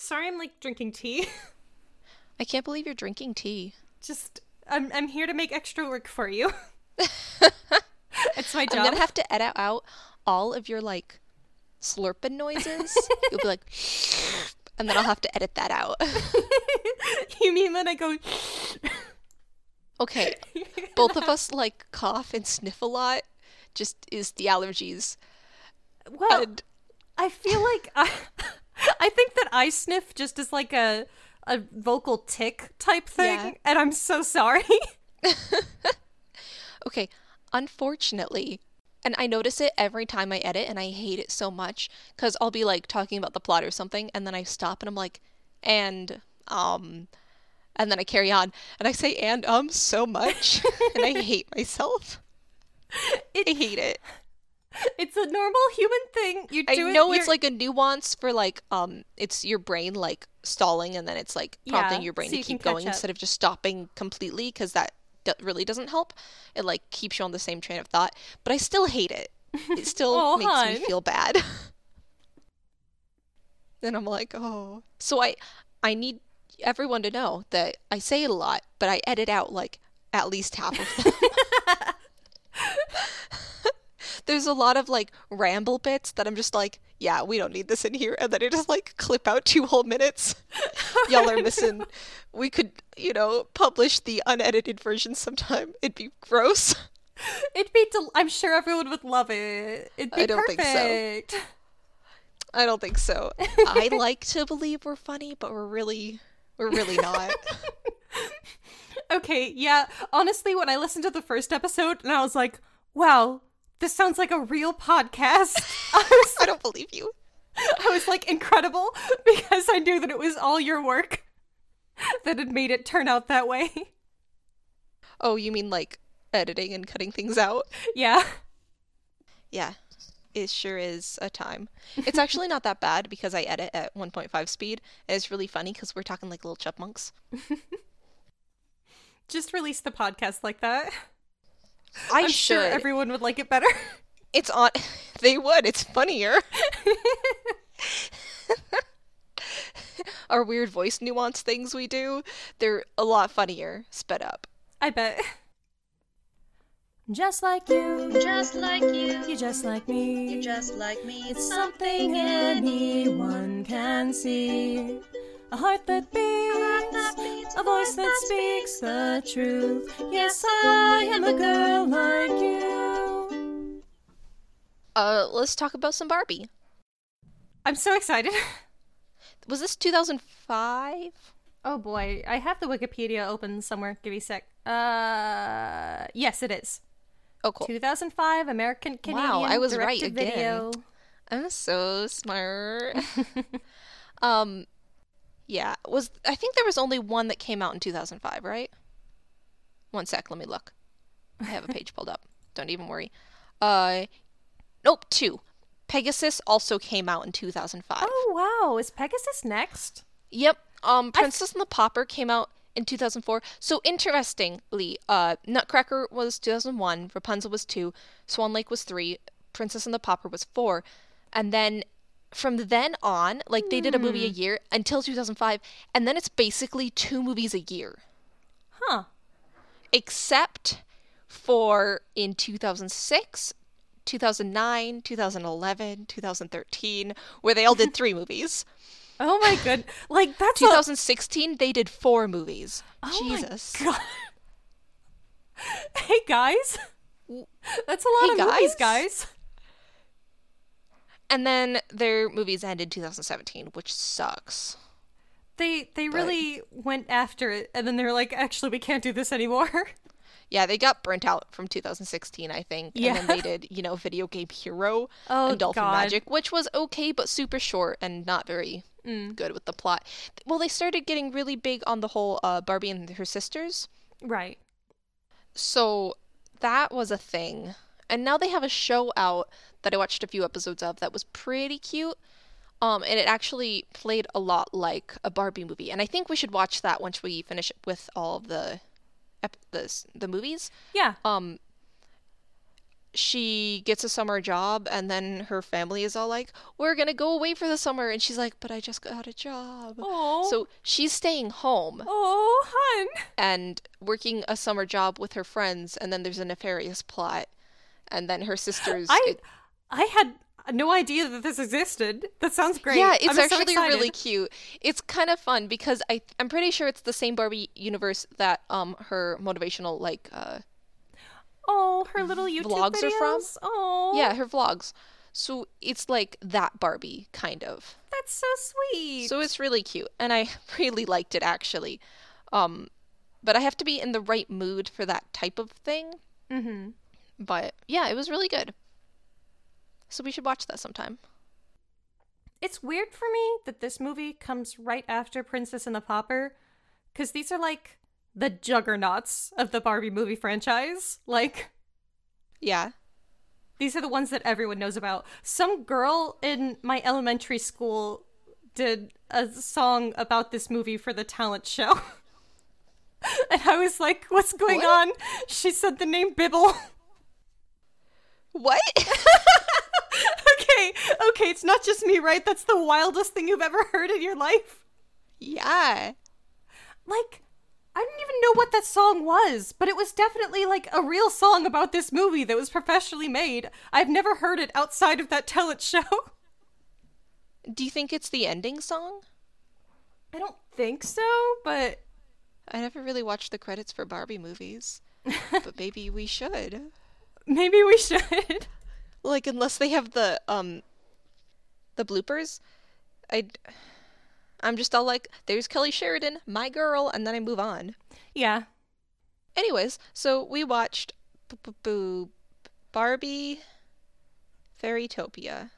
Sorry, I'm like drinking tea. I can't believe you're drinking tea. Just, I'm, I'm here to make extra work for you. it's my job. I'm gonna have to edit out all of your like slurping noises. You'll be like, and then I'll have to edit that out. you mean when I go? okay, both of us like cough and sniff a lot. Just is the allergies. Well, And I feel like I, I think that I sniff just as like a a vocal tic type thing, Yeah. and I'm so sorry. okay, unfortunately, and I notice it every time I edit, and I hate it so much because I'll be like talking about the plot or something, and then I stop and I'm like, and um, and then I carry on, and I say and um so much, and I hate myself. I hate it. it's a normal human thing. You I do it. know it's you're- like a nuance for like um it's your brain like stalling and then it's like prompting Yeah, your brain so to keep going instead of just stopping completely because that d- really doesn't help. It like keeps you on the same train of thought, but I still hate it. It still Oh, makes hon. me feel bad. and I'm like, "Oh." So I I need everyone to know that I say it a lot, but I edit out like at least half of them. There's a lot of like ramble bits that I'm just like, yeah, we don't need this in here. And then I just like clip out two whole minutes. Y'all are missing. We could, you know, publish the unedited version sometime. It'd be gross. It'd be. Del- I'm sure everyone would love it. It'd be I don't think so. I don't think so. I like to believe we're funny, but we're really, we're really not. Okay, yeah. Honestly, when I listened to the first episode, and I was like, "Wow, this sounds like a real podcast." I was, I don't believe you. I was like, incredible, because I knew that it was all your work that had made it turn out that way. Oh, you mean like editing and cutting things out? yeah. Yeah, it sure is a time. It's actually not that bad because I edit at 1.5 speed. And it's really funny because we're talking like little chipmunks. Just release the podcast like that. I I'm sure everyone would like it better. It's on. They would. It's funnier. Our weird voice nuance things we do, they're a lot funnier sped up. I bet. Just like you, Just like you, you just like me. you just like me. It's something anyone can see. A heart that beats, a voice that speaks the truth. Yes, I am a girl like you. Uh, let's talk about some Barbie. I'm so excited. Was this 2005? Oh boy, I have the Wikipedia open somewhere. Give me a sec. Uh, yes, it is. Oh, cool. 2005 American Canadian Wow, I was right direct-to-video. I'm so smart. um, yeah. Was I think there was only one that came out in 2005, right? One sec, let me look. I have a page pulled up. Don't even worry. Uh, nope, two. Pegasus also came out in 2005. Oh wow, is Pegasus next? Yep. Um, Princess and the Pauper came out in 2004. So interestingly, uh, Nutcracker was 2001, Rapunzel was two, Swan Lake was three, Princess and the Pauper was four, and then from then on, like they did a movie a hmm. year until 2005, and then it's basically two movies a year, Huh. except for in 2006. 2009, 2011, 2013, where they all did three movies. Oh my good. Like that's a 2016, they did four movies. Oh my Jesus. God. Hey guys. That's a lot Hey, of movies, guys. And then their movies ended 2017, which sucks. They they really went after it and then they were like, actually we can't do this anymore. Yeah, they got burnt out from 2016, I think. Yeah. And then they did, you know, Video Game Hero Oh, and Dolphin God. Magic, which was okay, but super short and not very Mm. good with the plot. Well, they started getting really big on the whole uh, Barbie and her sisters. right. So that was a thing. And now they have a show out that I watched a few episodes of that was pretty cute. Um, and it actually played a lot like a Barbie movie. And I think we should watch that once we finish with all of the ep- the, the movies. Yeah. Um, she gets a summer job and then her family is all like, "We're going to go away for the summer." And she's like, "But I just got a job." Oh. So she's staying home Oh, hun. and working a summer job with her friends and then there's a nefarious plot. And then her sisters I it- I had no idea that this existed. That sounds great. Yeah, it's I'm so actually really cute. It's kind of fun because I I'm pretty sure it's the same Barbie universe that um her motivational like uh Oh, her little YouTube Vlogs are from? videos? Oh, yeah, her vlogs. So it's like that Barbie kind of. that's so sweet. So it's really cute and I really liked it actually. Um but I have to be in the right mood for that type of thing. mm-hmm. But yeah, it was really good. So we should watch that sometime. It's weird for me that this movie comes right after Princess and the Pauper, because these are like the juggernauts of the Barbie movie franchise. Like, Yeah. these are the ones that everyone knows about. Some girl in my elementary school did a song about this movie for the talent show. and I was like, what's going What? on? She said the name Bibble. What? okay, okay, it's not just me, right? That's the wildest thing you've ever heard in your life. yeah. Like, I didn't even know what that song was, but it was definitely like a real song about this movie that was professionally made. I've never heard it outside of that talent show. Do you think it's the ending song? I don't think so, but I never really watched the credits for Barbie movies, but maybe we should. maybe we should. Like, unless they have the um, the bloopers, I, I'm just all like, "There's Kelly Sheridan, my girl," and then I move on. yeah. Anyways, so we watched Barbie Fairytopia,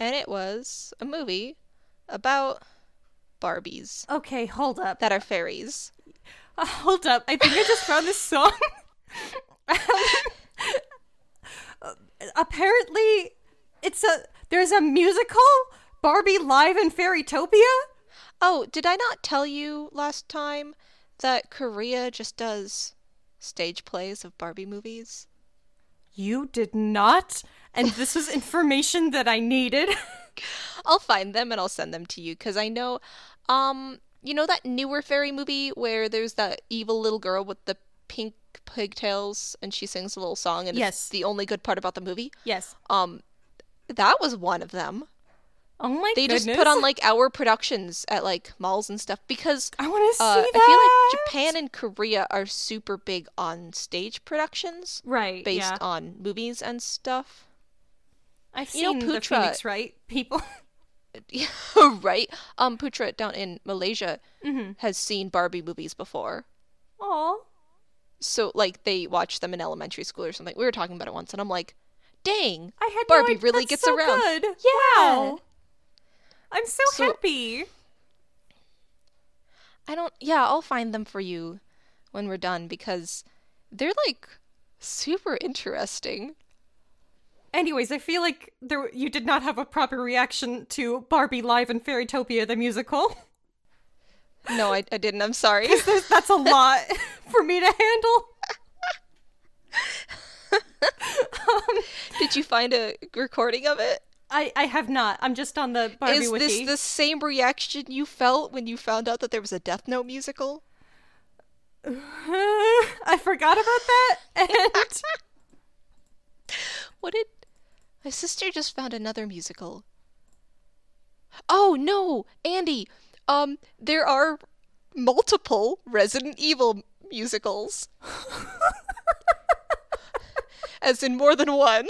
and it was a movie about Barbies Okay, hold up. that are fairies. Uh, hold up. I think I just found this song. Uh, apparently, it's a there's a musical Barbie live in Fairytopia. Oh, did I not tell you last time that Korea just does stage plays of Barbie movies? You did not, and this was information that I needed. I'll find them and I'll send them to you because I know, um, you know that newer fairy movie where there's that evil little girl with the pink pigtails and she sings a little song and Yes. it's the only good part about the movie. yes. Um, that was one of them. Oh my goodness. They goodness. just put on like our productions at like malls and stuff because I want to see uh, that. I feel like Japan and Korea are super big on stage productions right based yeah. on movies and stuff. I've you know, seen the Putra- Phoenix Wright people. right? Um, Putra down in Malaysia mm-hmm. has seen Barbie movies before. Oh, So like they watched them in elementary school or something. We were talking about it once, and I'm like, "Dang, I had no Barbie idea- really gets so around." Good. Yeah. Wow. I'm so, So- happy. I don't. Yeah, I'll find them for you when we're done because they're like super interesting. Anyways, I feel like there you did not have a proper reaction to Barbie live in Fairytopia the musical. No, I, I didn't. I'm sorry. That's a lot for me to handle. Did you find a recording of it? I, I have not. I'm just on the Barbie Is wiki. this the same reaction you felt when you found out that there was a Death Note musical? I forgot about that. And What did my sister just found another musical? Oh no, Andy. Um, there are multiple Resident Evil musicals. As in more than one.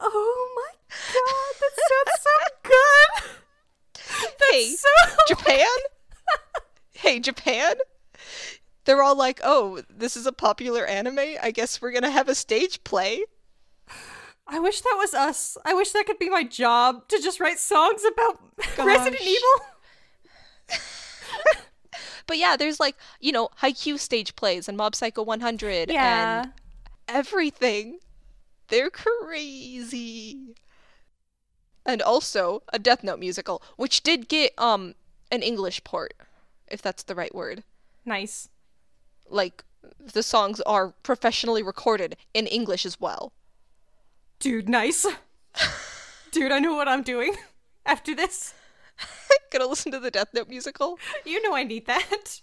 oh my god, that sounds so good. hey, So Japan? hey, Japan? They're all like, oh, this is a popular anime. I guess we're gonna have a stage play. I wish that was us. I wish that could be my job to just write songs about Resident Evil. But yeah, there's like, you know, Haikyuu stage plays and Mob Psycho 100 Yeah. and everything. They're crazy. And also a Death Note musical, which did get um an English port, if that's the right word. Nice. Like the songs are professionally recorded in English as well. Dude, nice. Dude, I know what I'm doing after this. Gonna listen to the Death Note musical. You know I need that.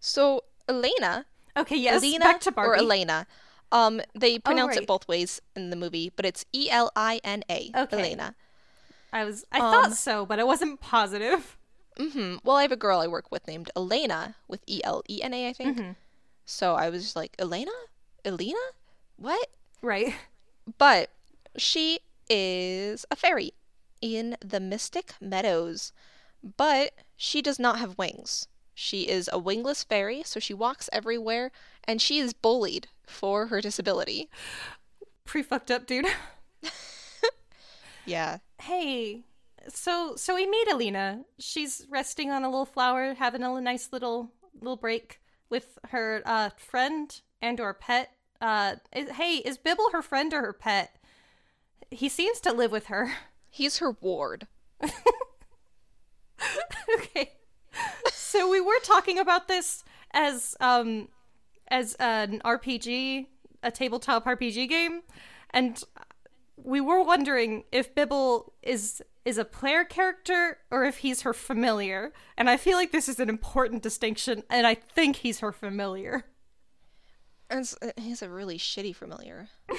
So Elena, Okay, yes. Elena back to Barbie. or Elena. Um, they pronounce right. it both ways in the movie, but it's E L I N A. Okay. Elena. I was I Um, thought so, but I wasn't positive. hmm Well, I have a girl I work with named Elena with E L E N A, I think. Mm-hmm. So I was just like, Elena, Elena, what? Right. But she is a fairy in the Mystic Meadows, but she does not have wings. She is a wingless fairy, so she walks everywhere, and she is bullied for her disability. Pretty fucked up, dude. Yeah. Hey, so so we meet Alina. She's resting on a little flower, having a nice little little break with her uh friend and or pet. Uh, is, hey, is Bibble her friend or her pet? He seems to live with her. He's her ward. okay. So we were talking about this as um as an RPG, a tabletop RPG game, and we were wondering if Bibble is is a player character or if he's her familiar. And I feel like this is an important distinction, and I think he's her familiar. And s- uh, he's a really shitty familiar.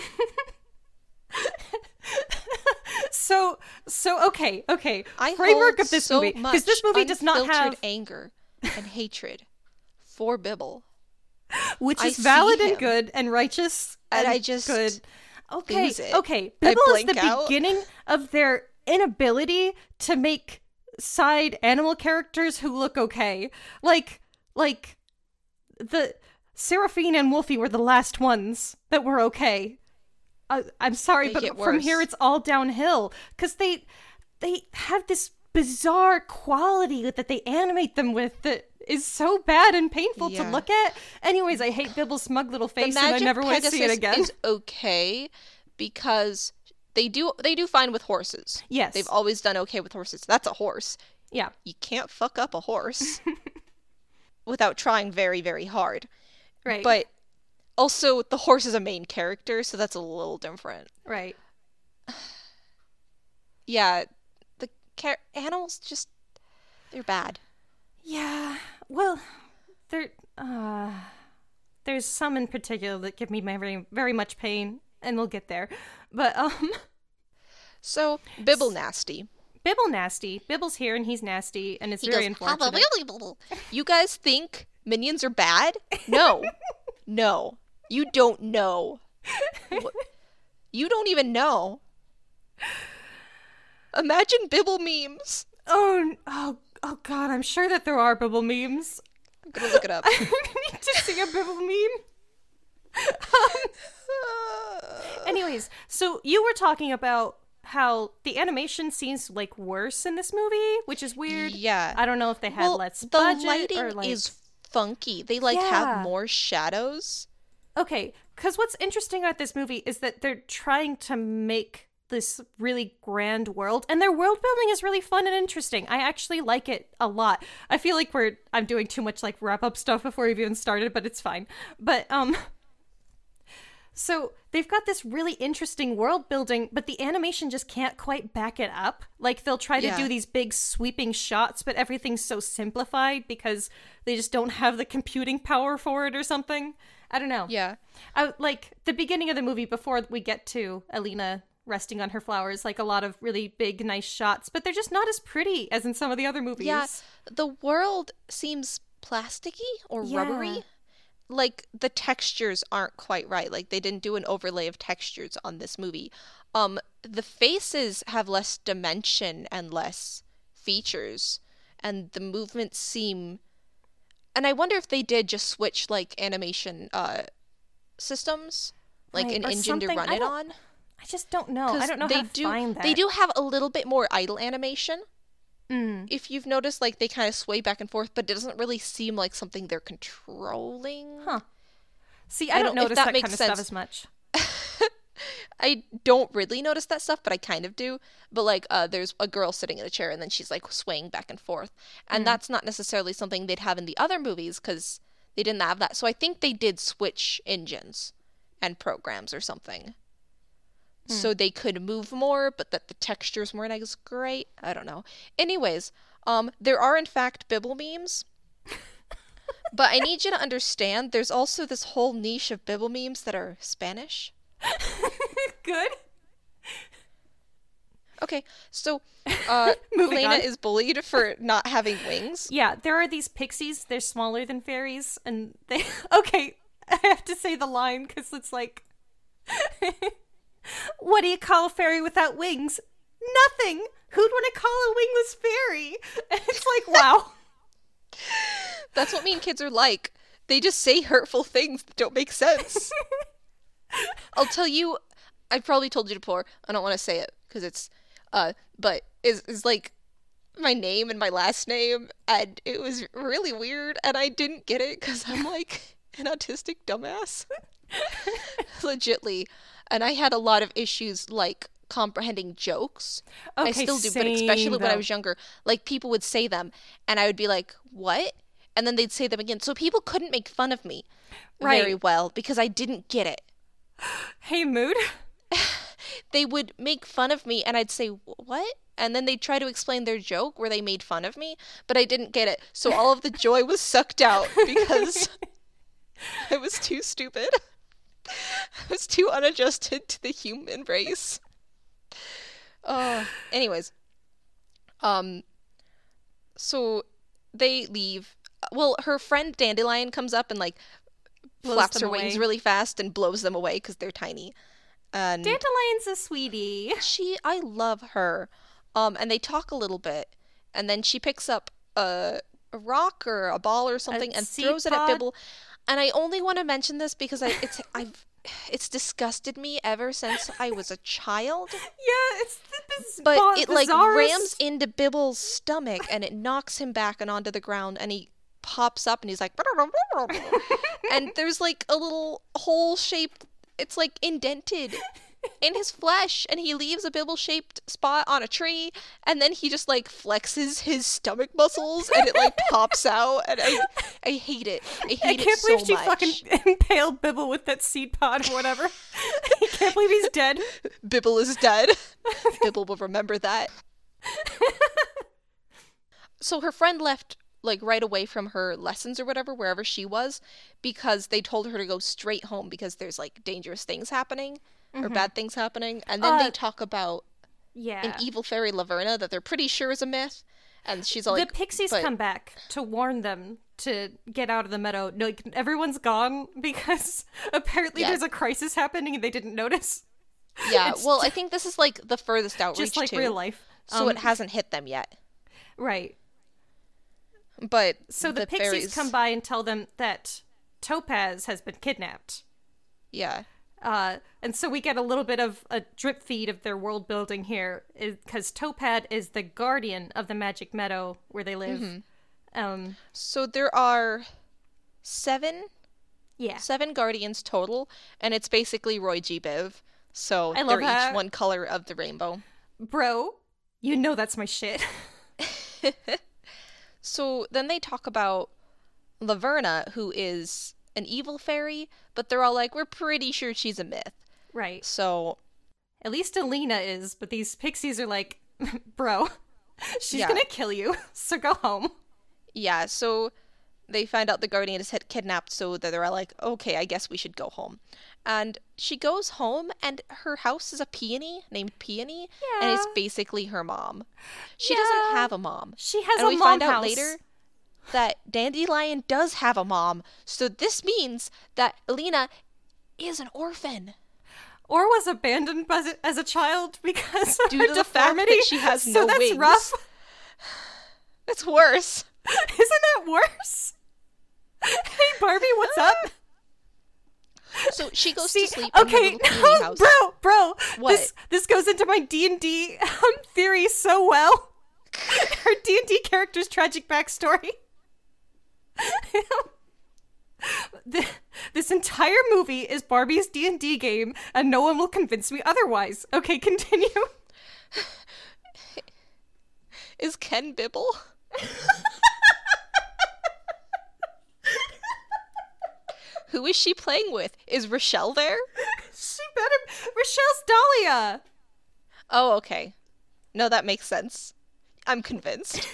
So so okay, okay. I Framework of this so movie because this movie does not have anger and hatred for Bibble. which I is valid and good and righteous And and I just good. Okay, okay. Bibble is the out. beginning of their inability to make side animal characters who look okay. Like, like the Seraphine and Wolfie were the last ones that were okay. I, I'm sorry, They but from here it's all downhill because they they have this bizarre quality that they animate them with that is so bad and painful to look at. Anyways, I hate Bibble's smug little face, and I never want to see it again. is okay because they do they do fine with horses. Yes. They've always done okay with horses. That's a horse. Yeah. You can't fuck up a horse without trying very very hard. Right. But also the horse is a main character, so that's a little different. right. Yeah, the car- animals just they're bad. Yeah. Well, there uh there's some in particular that give me very very much pain and we'll get there. But um So Bibble nasty. Bibble nasty. Bibble's here and he's nasty and it's He very goes, unfortunate. You guys think minions are bad? No. no. You don't know. You don't even know. Imagine Bibble memes. Oh, oh, oh god, I'm sure that there are Bibble memes. I'm gonna look it up. I need to see a Bibble meme. Um, anyways, so you were talking about how the animation seems like worse in this movie, which is weird. Yeah. I don't know if they had well, less the budget lighting or like is funky. They like Yeah. have more shadows. Okay, because what's interesting about this movie is that they're trying to make this really grand world, and their world building is really fun and interesting. I actually like it a lot. I feel like we're I'm doing too much like wrap up stuff before we've even started, but it's fine. But um, so they've got this really interesting world building, but the animation just can't quite back it up. Like they'll try to Yeah. do these big sweeping shots, but everything's so simplified because they just don't have the computing power for it or something. I don't know. Yeah. I, like the beginning of the movie before we get to Alina resting on her flowers, like a lot of really big, nice shots, but they're just not as pretty as in some of the other movies. Yeah, the world seems plasticky or Yeah. rubbery. Like the textures aren't quite right. Like they didn't do an overlay of textures on this movie. Um the faces have less dimension and less features and the movements seem and I wonder if they did just switch like animation uh systems like Right, an engine to run it on. I just don't know. I don't know they how to do, find that. They do have a little bit more idle animation. Mm. If you've noticed, like they kind of sway back and forth, but it doesn't really seem like something they're controlling. Huh. See, I I, don't- don't if notice that that, makes kind of stuff sense. as much. I don't really notice that stuff, but I kind of do. But like, uh, there's a girl sitting in a chair, and then she's like swaying back and forth, and that's not necessarily something they'd have in the other movies because they didn't have that. So I think they did switch engines and programs or something. So they could move more, but that the textures weren't as great. I don't know. Anyways, um, there are in fact Bibble memes. but I need you to understand there's also this whole niche of Bibble memes that are Spanish. Good. Okay, so uh, Moving Lena on. is bullied for not having wings. Yeah, there are these pixies. They're smaller than fairies, and they. Okay, I have to say the line because it's like, "What do you call a fairy without wings? Nothing. Who'd want to call a wingless fairy?" And it's like, wow. That's what mean kids are like. They just say hurtful things that don't make sense. I'll tell you, I've probably told you before. I don't want to say it because it's, uh, but is is like my name and my last name, and it was really weird, and I didn't get it because I'm like an autistic dumbass, legitly, and I had a lot of issues like comprehending jokes. I still do, but especially same, when I was younger, like people would say them, and I would be like, "What?" and then they'd say them again. So people couldn't make fun of me very well because I didn't get it. Hey, mood. They would make fun of me and I'd say, "What?" and then they'd try to explain their joke where they made fun of me, but I didn't get it. So all of the joy was sucked out because I was too stupid. I was too unadjusted to the human race. Uh, anyways, um, so they leave. Well, her friend Dandelion comes up and like Blows flaps her them wings really fast and blows them away because they're tiny. And Dandelion's a sweetie. she, I love her. Um, and they talk a little bit, and then she picks up a, a rock or a ball or something and seed throws it at? Bibble. And I only want to mention this because I it's I've it's disgusted me ever since I was a child. Yeah, it's the biz- But bo- it like rams into Bibble's stomach and it knocks him back and onto the ground and he pops up and he's like and there's like a little hole shaped it's like indented in his flesh and he leaves a bibble shaped spot on a tree and then he just like flexes his stomach muscles and it like pops out and I I hate it. I hate I can't so believe she much. fucking impaled Bibble with that seed pod or whatever. I can't believe he's dead. Bibble is dead. Bibble will remember that. so her friend left like right away from her lessons or whatever, wherever she was, because they told her to go straight home because there's like dangerous things happening or bad things happening. And then Uh, they talk about Yeah. an evil fairy Laverna that they're pretty sure is a myth. And she's all like, the pixies but- come back to warn them to get out of the meadow. No, like, everyone's gone because apparently Yeah. there's a crisis happening and they didn't notice. Yeah, it's well, I think this is like the furthest outreach Just like too, real life. so Um, it hasn't hit them yet. Right. But So the, pixies fairies, come by and tell them that Topaz has been kidnapped. Yeah, Uh, and so we get a little bit of a drip feed of their world building here, because Topaz is the guardian of the Magic Meadow where they live. Mm-hmm. Um, so there are seven yeah, seven guardians total, and it's basically Roy G. Biv. So I love they're each one color of the rainbow. bro, you know that's my shit. So then they talk about Laverna, who is an evil fairy, but they're all like, we're pretty sure she's a myth. right. So At least Alina is, but these pixies are like, bro, she's Yeah. gonna kill you, so go home. yeah, so they find out the guardian is kidnapped, so that they're all like, okay, I guess we should go home. And she goes home, and her house is a peony named Peony, and it's basically her mom. She doesn't have a mom. She has and a we mom find out house. later that Dandelion does have a mom. So this means that Alina is an orphan. Or was abandoned as a, as a child because of Due her to the fact that deformity. she has so no that's wings. rough. That's worse. Isn't that worse? hey Barbie, what's up? So she goes See, to sleep okay, no, house. bro, bro. What? This this goes into my D and D um, theory so well. Her D and D character's tragic backstory. This entire movie is Barbie's D and D game, and no one will convince me otherwise. Okay, continue. Is Ken Bibble? Who is she playing with? Is Rochelle there? She better. Rochelle's Dahlia. Oh, okay. No, that makes sense. I'm convinced.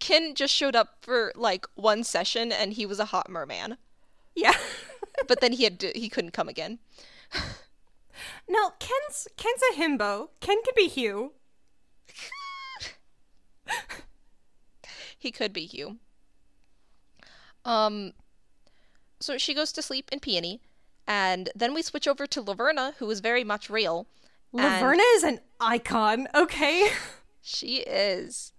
Ken just showed up for like one session and he was a hot merman. Yeah. But then he had to, he couldn't come again. no, Ken's Ken's a himbo. Ken could be Hugh. He could be Hugh. Um so she goes to sleep in Peony and then we switch over to Laverna who is very much real. and- Laverna is an icon. Okay. She is.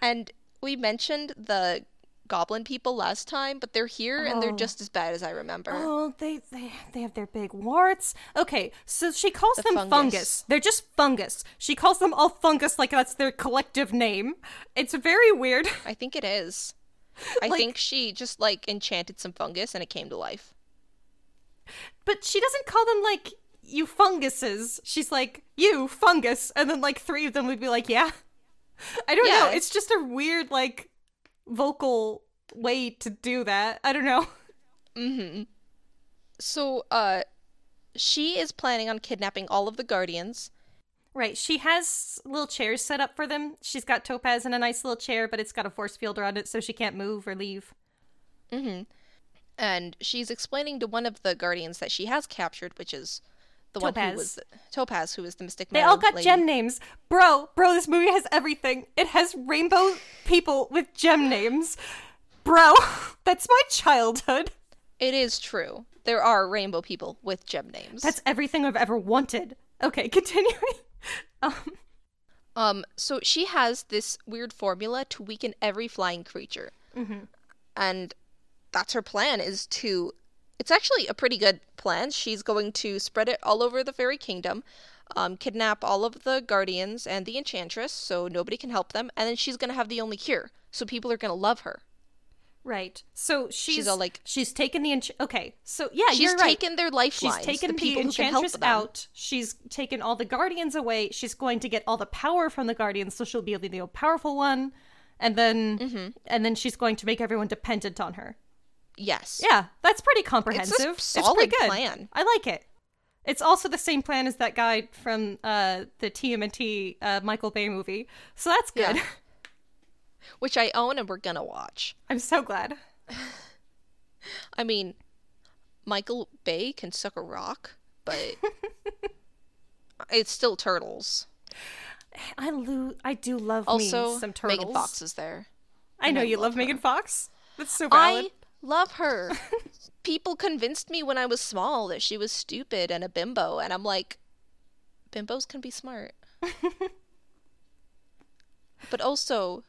And we mentioned the goblin people last time, but they're here and they're Oh. just as bad as I remember. Oh, they they they have their big warts. Okay, so she calls The them fungus. fungus. They're just fungus. She calls them all fungus like that's their collective name. It's very weird. I think it is. I think she just like enchanted some fungus and it came to life. But she doesn't call them like you funguses. She's like, you fungus, and then like three of them would be like, yeah. I don't know. Yeah. It's just a weird like vocal way to do that. I don't know. Mm-hmm. So, uh, she is planning on kidnapping all of the guardians. Right. She has little chairs set up for them. She's got Topaz in a nice little chair, but it's got a force field around it so she can't move or leave. Mm-hmm. And she's explaining to one of the guardians that she has captured, which is the one who Topaz. was Topaz, who is the Mystic They all got lady. gem names. Bro, bro, this movie has everything. It has rainbow people with gem names. Bro, that's my childhood. It is true. There are rainbow people with gem names. That's everything I've ever wanted. Okay, continuing. Um, Um, so she has this weird formula to weaken every flying creature. Mhm. And that's her plan is to it's actually a pretty good plan. She's going to spread it all over the fairy kingdom, um, kidnap all of the guardians and the enchantress so nobody can help them, and then she's gonna have the only cure. So people are gonna love her. right. So she's, all like- she's taken the ench- okay. So yeah, she's you're right. taken their lifelines. She's taken the the, people who can help enchantress them. out. She's taken all the guardians away. She's going to get all the power from the guardians, so she'll be the the powerful one. And then, Mm-hmm. and then she's going to make everyone dependent on her. Yes. Yeah, that's pretty comprehensive. it's solid pretty good. plan. I like it. It's also the same plan as that guy from uh, the TMNT uh, Michael Bay movie, so that's good. Yeah. Which I own and we're gonna watch. I'm so glad. I mean, Michael Bay can suck a rock, but it's still turtles. I lo- I do love Also, me some turtles. Megan Fox is there. I know you love love Megan. Fox. That's so valid. I love her. People convinced me when I was small that she was stupid and a bimbo, and I'm like, bimbos can be smart. but also,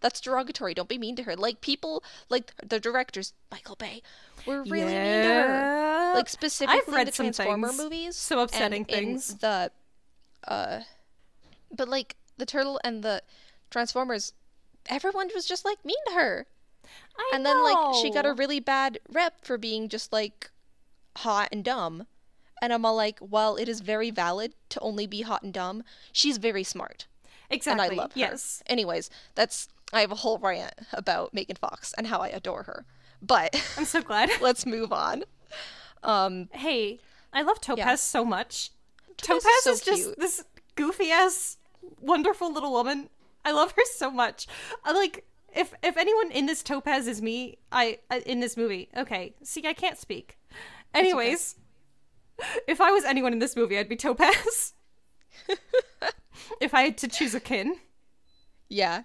that's derogatory. Don't be mean to her. Like people, like the directors, Michael Bay, were really mean to her. Like specifically I've read the some Transformer things. movies. Some upsetting things. The, uh, but like the turtle and the Transformers, everyone was just like mean to her I and then like she got a really bad rep for being just like hot and dumb and i'm all like well, it is very valid to only be hot and dumb she's very smart exactly. and i love her Yes. anyways that's i have a whole rant about megan fox and how i adore her but I'm so glad. let's move on um hey, I love Topaz Yeah. so much. Topaz Topaz, is so is just this goofy ass, wonderful little woman. I love her so much. I like if if anyone in this Topaz is me, I, in this movie. Okay, see, I can't speak. Anyways, if I was anyone in this movie, I'd be Topaz. if I had to choose a kin, yeah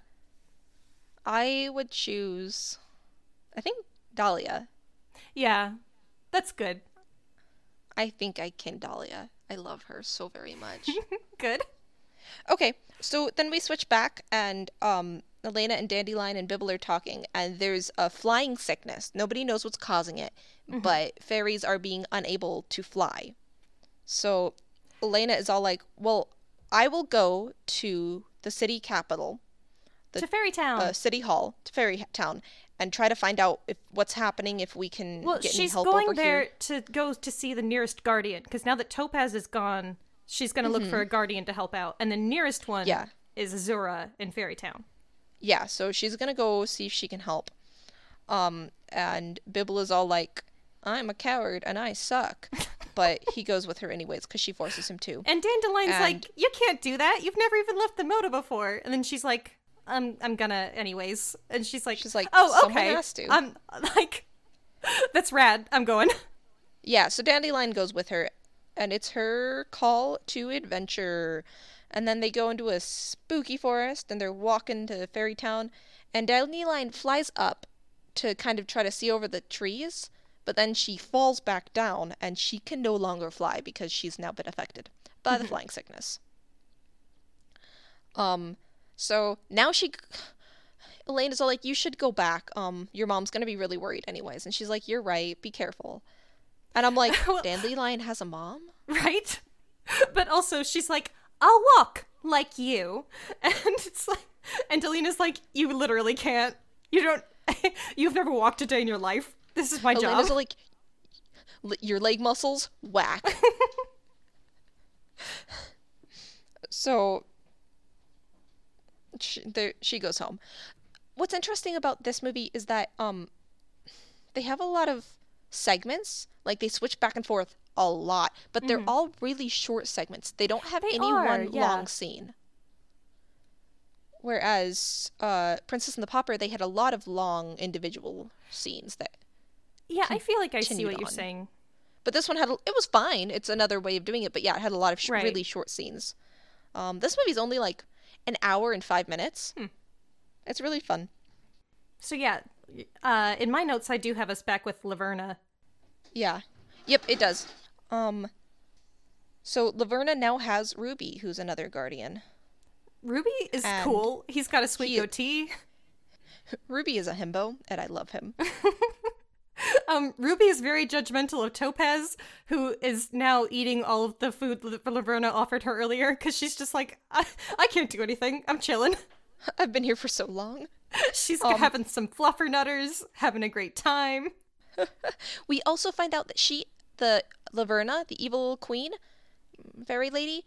i would choose i think dahlia yeah, that's good. i think i can dahlia i love her so very much Good. Okay, so then we switch back, and um, Elena and Dandelion and Bibble are talking, and there's a flying sickness. Nobody knows what's causing it, but fairies are being unable to fly. So Elena is all like, "Well, I will go to the city capital, The- to Fairy Town. uh, city hall, to Fairy Town, and try to find out if what's happening, if we can Well, get any she's help going over there here." to go to see the nearest guardian because now that Topaz is gone, she's going to look for a guardian to help out, and the nearest one Mm-hmm. Yeah. is Azura in Fairy Town. Yeah, so she's gonna go see if she can help. Um, and Bibble is all like, I'm a coward and I suck. But he goes with her anyways because she forces him to. And Dandelion's And- like, "You can't do that. You've never even left the moda before." And then she's like, "I'm I'm gonna anyways." And she's like, She's like, "Oh, "Someone okay." has to. I'm like, "That's rad. I'm going." Yeah, so Dandelion goes with her, and it's her call to adventure. And then they go into a spooky forest, and they're walking to Fairy Town, and Dandelion flies up to kind of try to see over the trees, but then she falls back down, and she can no longer fly because she's now been affected by the flying sickness. Um, so now she. Elaine is all like, "You should go back. Um, your mom's gonna be really worried, anyways." And she's like, "You're right. Be careful." And I'm like, Well- Dandelion has a mom? right? But also, she's like, I'll walk like you. And it's like, and Delina's like, You literally can't. You don't, you've never walked a day in your life. This is my job. Elena's like, "L- your leg muscles, whack. so, she, there, she goes home. What's interesting about this movie is that um, they have a lot of segments. Like they switch back and forth a lot, but they're all really short segments. They don't have Mm-hmm. They any are, one yeah. long scene. Whereas uh, Princess and the Pauper, they had a lot of long individual scenes that yeah, I feel like I see what you're saying. but this one had a, it was fine. It's another way of doing it, but yeah, it had a lot of sh- Right. really short scenes. Um, this movie's only like an hour and five minutes. Hmm. It's really fun. So yeah, uh, in my notes, I do have us back with Laverna. Yeah. Yep, it does. Um. So Laverna now has Ruby, who's another guardian. Ruby is And cool. He's got a sweet he- goatee. Ruby is a himbo, and I love him. Um, Ruby is very judgmental of Topaz, who is now eating all of the food that Laverna offered her earlier because she's just like, I-, I can't do anything. I'm chilling. I've been here for so long. She's Um, having some fluffernutters, having a great time. We also find out that she, the Laverna, the evil queen, fairy lady,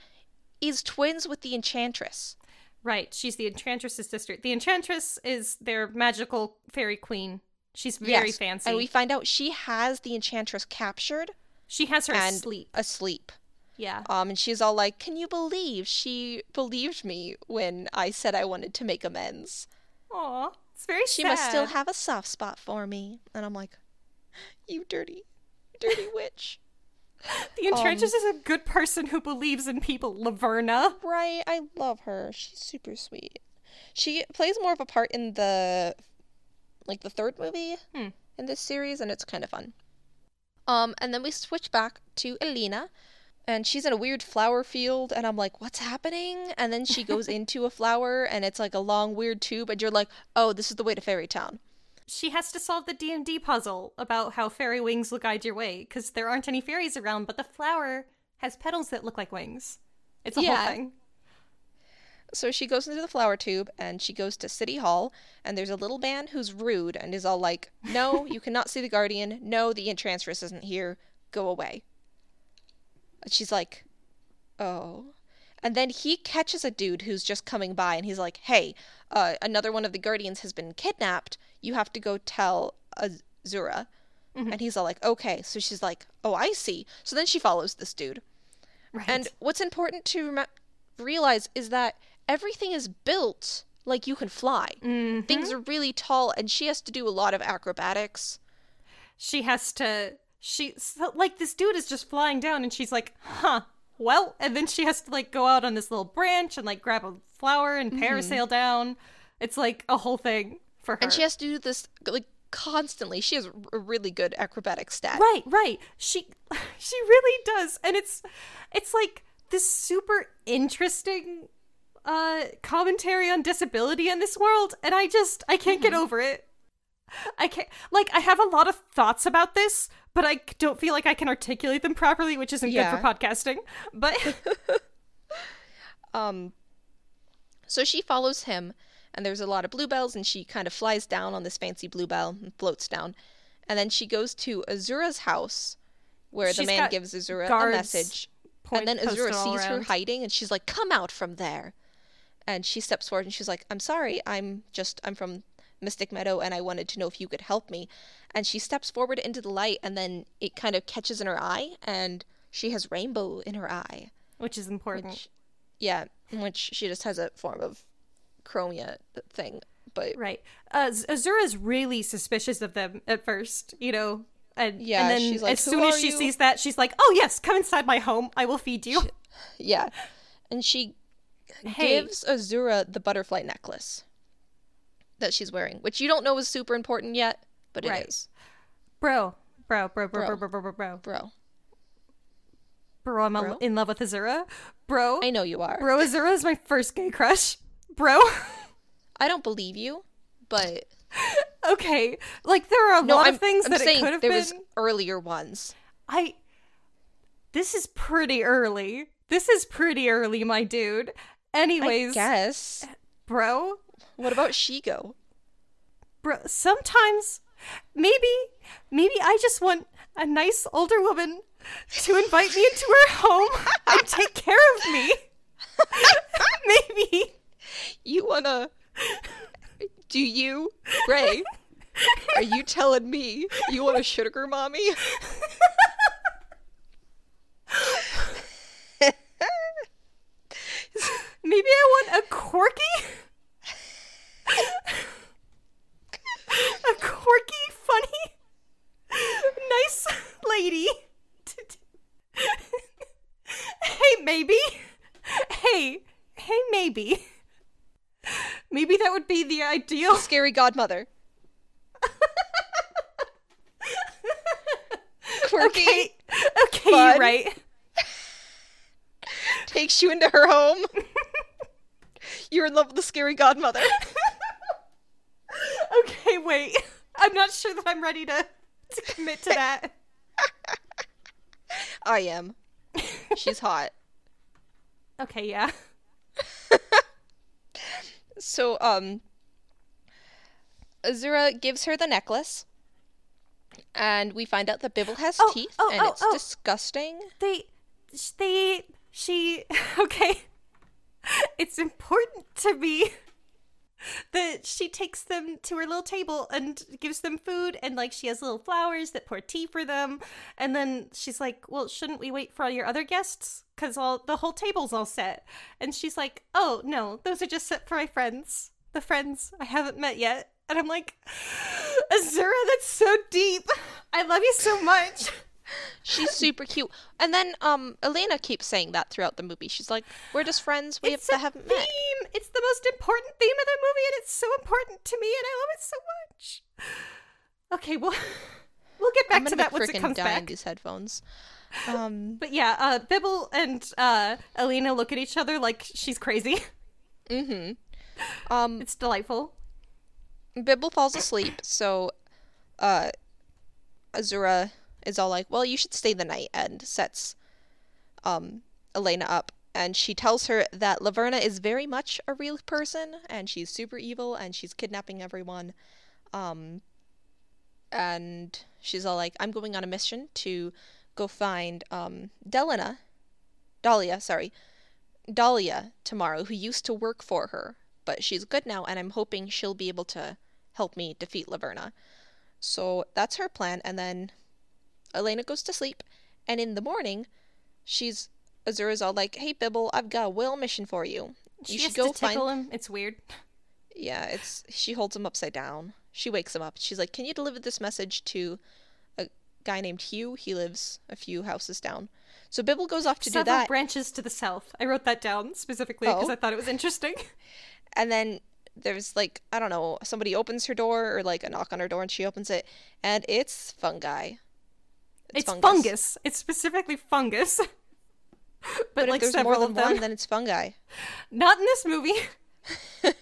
is twins with the Enchantress. Right, she's the Enchantress's sister. The Enchantress is their magical fairy queen. She's very Yes, fancy. And we find out she has the Enchantress captured she has her and asleep. asleep. Yeah. Um, and she's all like, "Can you believe she believed me when I said I wanted to make amends? Aw, it's very She sad. must still have a soft spot for me." And I'm like, "You dirty, dirty witch." The Enchantress is a good person who believes in people, Laverna. Right, I love her. She's super sweet. She plays more of a part in the like the third movie Hmm. in this series and it's kind of fun. Um and then we switch back to Elena and she's in a weird flower field and I'm like, "What's happening?" And then she goes into a flower and it's like a long weird tube and you're like, "Oh, this is the way to Fairy Town." She has to solve the D&D puzzle about how fairy wings will guide your way, because there aren't any fairies around, but the flower has petals that look like wings. It's a Yeah. whole thing. So she goes into the flower tube and she goes to City Hall and there's a little man who's rude and is all like, "No, you cannot see the guardian. No, the enchantress isn't here. Go away." And she's like, "Oh." And then he catches a dude who's just coming by and he's like, "Hey, uh, another one of the guardians has been kidnapped. You have to go tell Azura." And he's all like, "Okay." So she's like, "Oh, I see." So then she follows this dude. Right. And what's important to realize is that everything is built like you can fly. Mhm. Things are really tall, and she has to do a lot of acrobatics. she has to she so, like this dude is just flying down and she's like huh well and then she has to like go out on this little branch and like grab a flower and parasail down. It's like a whole thing for her And she has to do this like constantly. She has a really good acrobatic stat. right right. She she really does. And it's it's like this super interesting uh commentary on disability in this world and i just i can't get over it i can't like i have a lot of thoughts about this but I don't feel like i can articulate them properly which isn't Yeah. good for podcasting but Um, so she follows him, and there's a lot of bluebells, and she kind of flies down on this fancy bluebell and floats down. And then she goes to Azura's house, where the man gives Azura a message. and then Azura sees her hiding, and she's like, "Come out from there!" And she steps forward, and she's like, "I'm sorry, I'm just I'm from Mystic Meadow and I wanted to know if you could help me. And she steps forward into the light and then it kind of catches in her eye and she has rainbow in her eye. Which is important. Which, yeah, which she just has a form of chromia thing. But Right. Uh, Azura's really suspicious of them at first, you know. And, Yeah, and then she's like, as soon as she you?" sees that, she's like, "Oh yes, come inside my home. I will feed you." yeah. And she Hey. gives Azura the butterfly necklace that she's wearing, which you don't know is super important yet, but it is, Right. Bro, bro, bro, bro, bro, Bro. bro, bro, bro, bro, Bro. bro. I'm Bro? in love with Azura, bro. I know you are. Bro, Azura is my first gay crush, bro. I don't believe you, but okay, like there are a no, lot I'm, of things I'm that it could have there been. was earlier ones. I. This is pretty early. This is pretty early, my dude. Anyways, I guess. bro, What about Shigo? bro. Sometimes, maybe, maybe I just want a nice older woman to invite me into her home and take care of me. maybe. You wanna? Do you, Ray? Are you telling me you want a sugar mommy? Maybe I want a quirky. A quirky, funny, nice lady. hey, maybe. Hey, hey, maybe. Maybe that would be the ideal. Scary godmother. Quirky Okay, okay, you're right. takes you into her home. You're in love with the scary godmother. Okay, wait. I'm not sure that I'm ready to, to commit to that. I am. She's hot. Okay, yeah. So, um, Azura gives her the necklace, and we find out that Bibble has Oh, teeth, oh, and oh, it's oh. disgusting. they they she okay it's important to me that she takes them to her little table and gives them food and like she has little flowers that pour tea for them. And then she's like well shouldn't we wait for all your other guests? Because all the whole table's all set. And she's like oh no those are just set for my friends. The friends i haven't met yet. And i'm like azura that's so deep. I love you so much She's super cute. And then, um, Elena keeps saying that throughout the movie. She's like, "We're just friends. We have, it's a haven't theme. met." It's the most important theme of the movie, and it's so important to me, and I love it so much. Okay, well, we'll get back to that once it comes back. these headphones. Um, But yeah, uh, Bibble and uh, Alina look at each other like she's crazy. mm-hmm. Um, It's delightful. Bibble falls asleep, so uh Azura is all like, "Well, you should stay the night," and sets um Elena up, and she tells her that Laverna is very much a real person, and she's super evil, and she's kidnapping everyone. Um, and she's all like, "I'm going on a mission to go find um Delina, Dahlia, sorry, Dahlia tomorrow, who used to work for her, but she's good now, and I'm hoping she'll be able to help me defeat Laverna. So that's her plan, and then Elena goes to sleep, and in the morning, she's Azura's all like, "Hey Bibble, I've got a whale mission for you. She You has should go find." him. It's weird. Yeah, it's she holds him upside down. She wakes him up. She's like, "Can you deliver this message to a guy named Hugh? He lives a few houses down." So Bibble goes off to do that. branches to the south. I wrote that down specifically because Oh. I thought it was interesting. and then there's like I don't know, somebody opens her door or like a knock on her door and she opens it and it's fungi. It's, fungus. It's specifically fungus. but, But, like if there's several more than of them. one, then it's fungi. Not in this movie.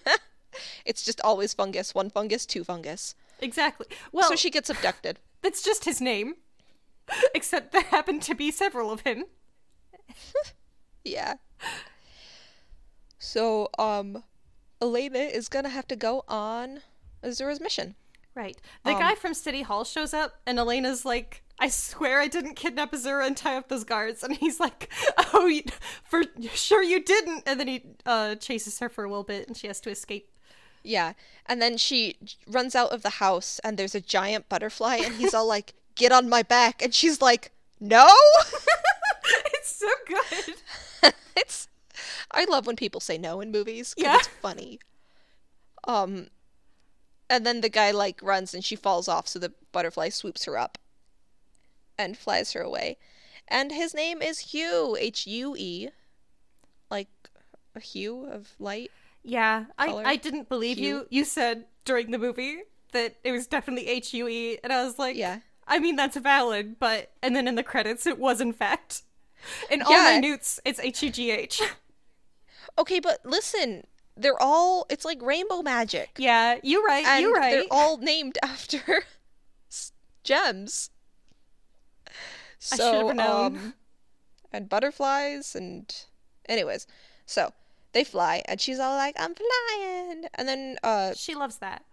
It's just always fungus. One fungus, two fungus. exactly. Well, so she gets abducted. that's just his name. Except there happen to be several of him. Yeah. So um Elena is gonna have to go on Azura's mission. Right. The Um, guy from City Hall shows up, and Elena's like, I swear I didn't kidnap Azura and tie up those guards. And he's like, Oh, you, for sure you didn't. And then he uh, chases her for a little bit, and she has to escape. Yeah. And then she runs out of the house and there's a giant butterfly and he's all like, "Get on my back." And she's like, "No?" it's so good. it's I love when people say no in movies Yeah. it's funny. Um and then the guy like runs and she falls off so the butterfly swoops her up and flies her away. And his name is Hugh, H U E. Like a hue of light. Yeah, I, Color? I didn't believe you. You said during the movie that it was definitely H U E, and I was like, Yeah. I mean that's valid, but and then in the credits it was in fact. In all my Yeah. newts, it's H U G H. Okay, but listen, they're all it's like rainbow magic. Yeah, you're right. and you're right. they're all named after gems. I So, um, and butterflies, and anyways, so they fly, and she's all like, "I'm flying," and then uh, she loves that.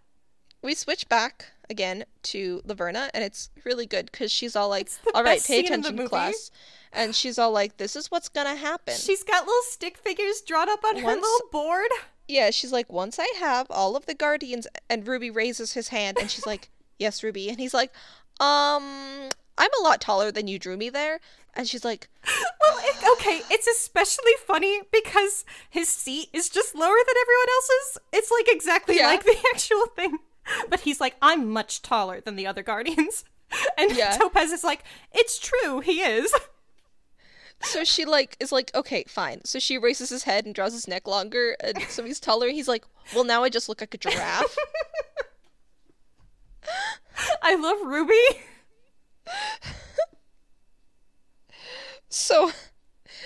we switch back again to Laverna, and it's really good because she's all like, "All right, pay scene in the attention, class," and she's all like, "This is what's gonna happen." She's got little stick figures drawn up on her little board. Yeah, she's like, once I have all of the guardians, and Ruby raises his hand, and she's like, yes, Ruby, and he's like, um, I'm a lot taller than you drew me there, and she's like, Well, it, okay, it's especially funny because his seat is just lower than everyone else's. It's like exactly Yeah. like the actual thing. But he's like, I'm much taller than the other guardians. And Yeah. Topaz is like, it's true, he is. So she like is like, okay, fine. So she raises his head and draws his neck longer, and so he's taller. He's like, well, now I just look like a giraffe. I love Ruby. So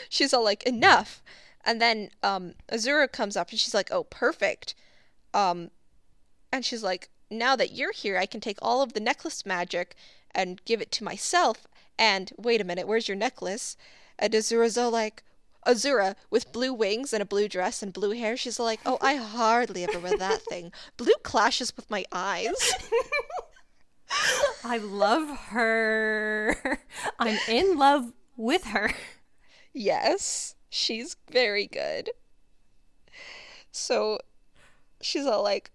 she's all like, enough. And then um Azura comes up and she's like, oh, perfect. Um and she's like, now that you're here, I can take all of the necklace magic and give it to myself. And wait a minute, where's your necklace? And Azura's all like, Azura with blue wings and a blue dress and blue hair. She's like, oh, I hardly ever wear that thing. Blue clashes with my eyes. I love her. I'm in love with her. Yes, she's very good. So she's all like,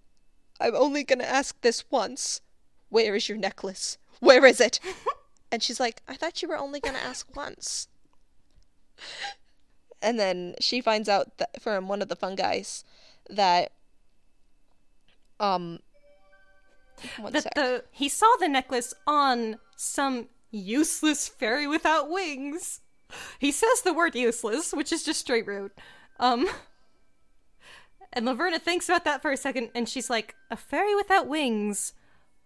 I'm only gonna ask this once. Where is your necklace? Where is it? and she's like, I thought you were only gonna ask once. And then she finds out that from one of the fungi's that um That sec. the he saw the necklace on some useless fairy without wings. He says the word useless, which is just straight rude. Um and Laverna thinks about that for a second and she's like, a fairy without wings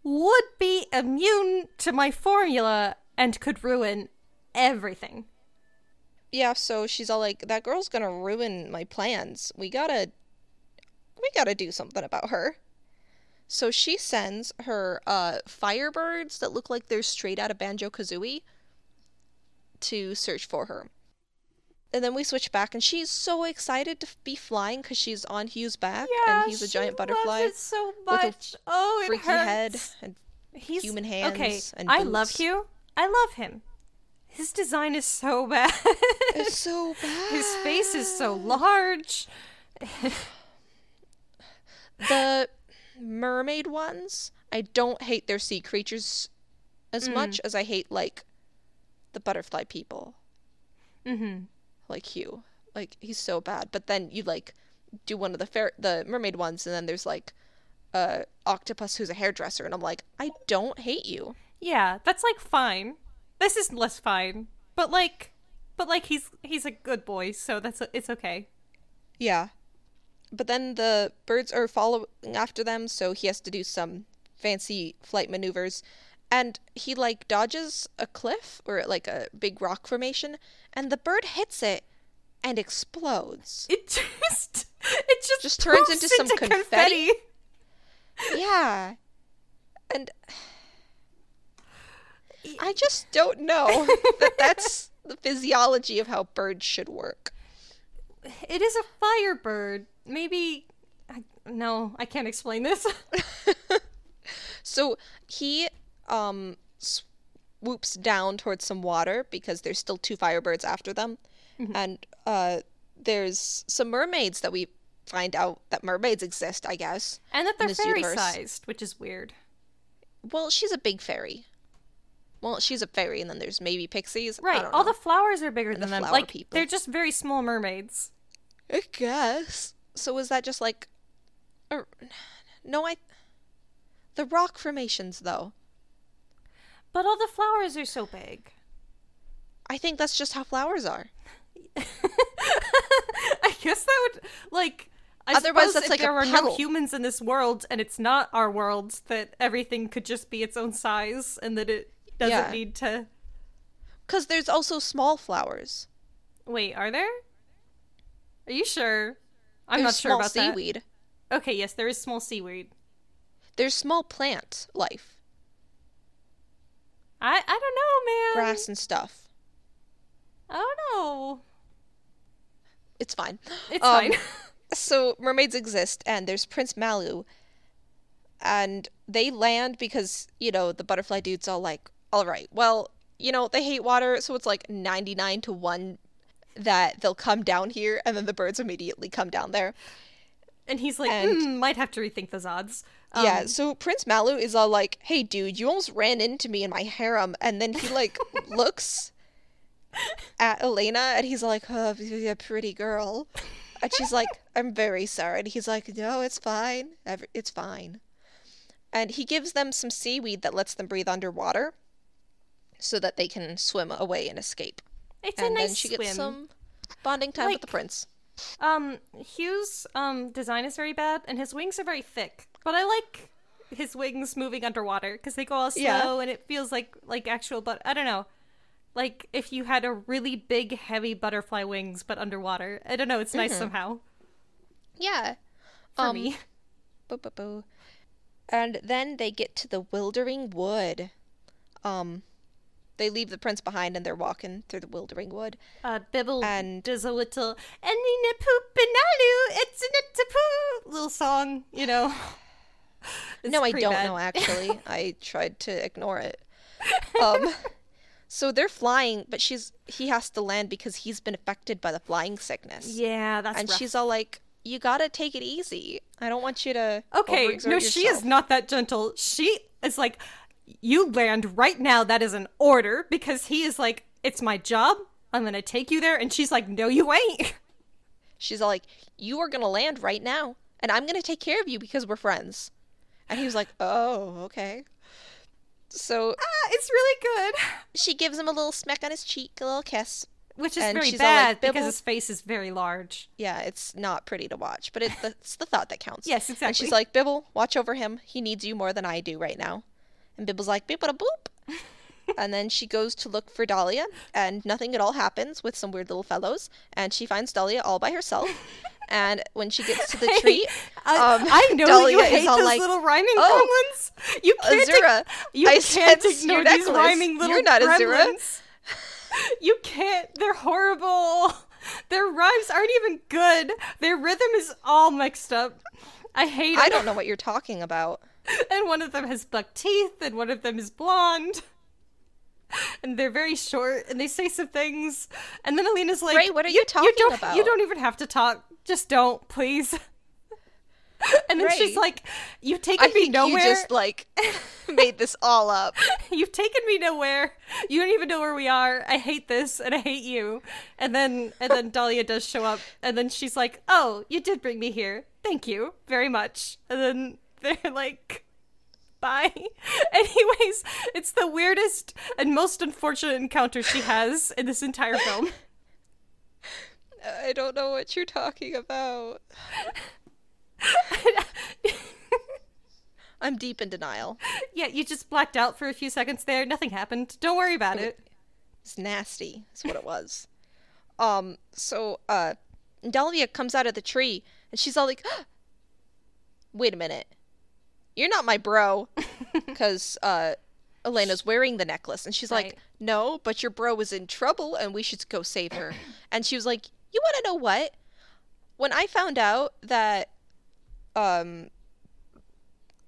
would be immune to my formula and could ruin everything. Yeah, so she's all like, that girl's gonna ruin my plans. We gotta, we gotta do something about her. So she sends her uh, firebirds that look like they're straight out of Banjo Kazooie to search for her. And then we switch back, and she's so excited to be flying because she's on Hugh's back, and he's a giant butterfly, it so with a much. oh, it freaky hurts. head, and He's human Okay, hands and I love. Hugh. I love him. His design is so bad. it's so bad. His face is so large. The mermaid ones, I don't hate their sea creatures as much as I hate like the butterfly people, Mm-hmm. like Hugh. Like he's so bad. But then you like do one of the fair the mermaid ones, and then there's like a octopus who's a hairdresser, and I'm like, I don't hate you. Yeah, that's like fine. This is less fine, but like, but like he's he's a good boy, so that's it's okay. Yeah. But then the birds are following after them, so he has to do some fancy flight maneuvers. And he like dodges a cliff or like a big rock formation, and the bird hits it and explodes. It just it just Just turns into some confetti. Yeah. And I just don't know that that's the physiology of how birds should work. It is a firebird. Maybe I, no, I can't explain this. So he um swoops down towards some water because there's still two firebirds after them. And uh there's some mermaids that we find out that mermaids exist, I guess. And that they're fairy universe. sized, which is weird. Well, she's a big fairy. Well, she's a fairy, and then there's maybe pixies. Right. All know. the flowers are bigger And the than them. Like people. they're just very small mermaids. I guess. So was that just like, or no? I. The rock formations, though. But all the flowers are so big. I think that's just how flowers are. I guess that would like. I Otherwise, that's if like there were no humans in this world, and it's not our world, that everything could just be its own size, and that it doesn't Yeah. need to. Because there's also small flowers. Wait, are there? Are you sure? I'm There's not sure about that. seaweed. Okay, yes, there is small seaweed. There's small plant life, I I don't know, man. grass and stuff. I don't know. It's fine. It's Um, fine. so mermaids exist and there's prince Nalu and they land because you know the butterfly dude's all like all right. Well you know they hate water so it's like 99 to 1 that they'll come down here and then the birds immediately come down there. And he's like, and- "Hmm, might have to rethink those odds. yeah Um, so prince Nalu is all like hey dude you almost ran into me in my harem and then he like looks at elena and he's like oh you're a pretty girl. And she's like i'm very sorry and he's like no it's fine. It's fine. And he gives them some seaweed that lets them breathe underwater so that they can swim away and escape it's and a nice then she swim. gets some bonding time with the prince Um, Hugh's um design is very bad, and his wings are very thick. But I like his wings moving underwater because they go all slow, Yeah. and it feels like like actual. But I don't know, like if you had a really big, heavy butterfly wings but underwater. I don't know. It's nice somehow yeah for Um, me. Boo, boo, boo. And then they get to the Wildering Wood. Um, they leave the prince behind and they're walking through the Wildering Wood. Uh, Bibble and- does a little and in a poopinalu, it's a little song, you know. It's no, I don't bad. know actually. I tried to ignore it. Um, so they're flying, but she's he has to land because he's been affected by the flying sickness. Yeah, that's and rough. she's all like, "You gotta take it easy. I don't want you to." Okay, no, she is not that gentle. She is like, you land right now. That is an order because he is like, it's my job. I'm gonna take you there, and she's like, no, you ain't. She's like, "You are gonna land right now, and I'm gonna take care of you because we're friends." And he was like, "Oh, okay." So Ah, it's really good, she gives him a little smack on his cheek, a little kiss. which is And very all like, bad because his face is very large. Yeah, it's not pretty to watch, but it, it's the thought that counts. Yes, exactly. And she's like, "Bibble, watch over him. He needs you more than I do right now." And Bibble's like, "Bibble boop." and then she goes to look for Dahlia, and nothing at all happens with some weird little fellows. And she finds Dahlia all by herself. and when she gets to the tree, I, um, I know you Dahlia is hate all those like, little ryming "Oh, gremlins. You can't. Azura, you I can't ignore these necklace. rhyming little You're not Azura." You can't. They're horrible. Their rhymes aren't even good. Their rhythm is all mixed up. I hate It. I don't know what you're talking about. And one of them has buck teeth, and one of them is blonde. And they're very short, and they say some things. And then Alina's like, what are you talking don't, about?" You don't even have to talk. Just don't, please." And then she's like, "You've taken I me nowhere. you just like made this all up. You've taken me nowhere. You don't even know where we are. I hate this and I hate you. And then and then Dahlia does show up and then she's like, "Oh, you did bring me here. Thank you very much." And then they're like Bye. Anyways, it's the weirdest and most unfortunate encounter she has in this entire film. I don't know what you're talking about. I'm deep in denial. yeah, you just blacked out for a few seconds there. Nothing happened. Don't worry about it. It's nasty. Is what it was. um. So, uh, Dahlia comes out of the tree and she's all like, "Wait a minute, you're not my bro," because uh, Elena's wearing the necklace and she's Right. like, "No, but your bro is in trouble and we should go save her." and she was like, "You want to know what? When I found out that, um,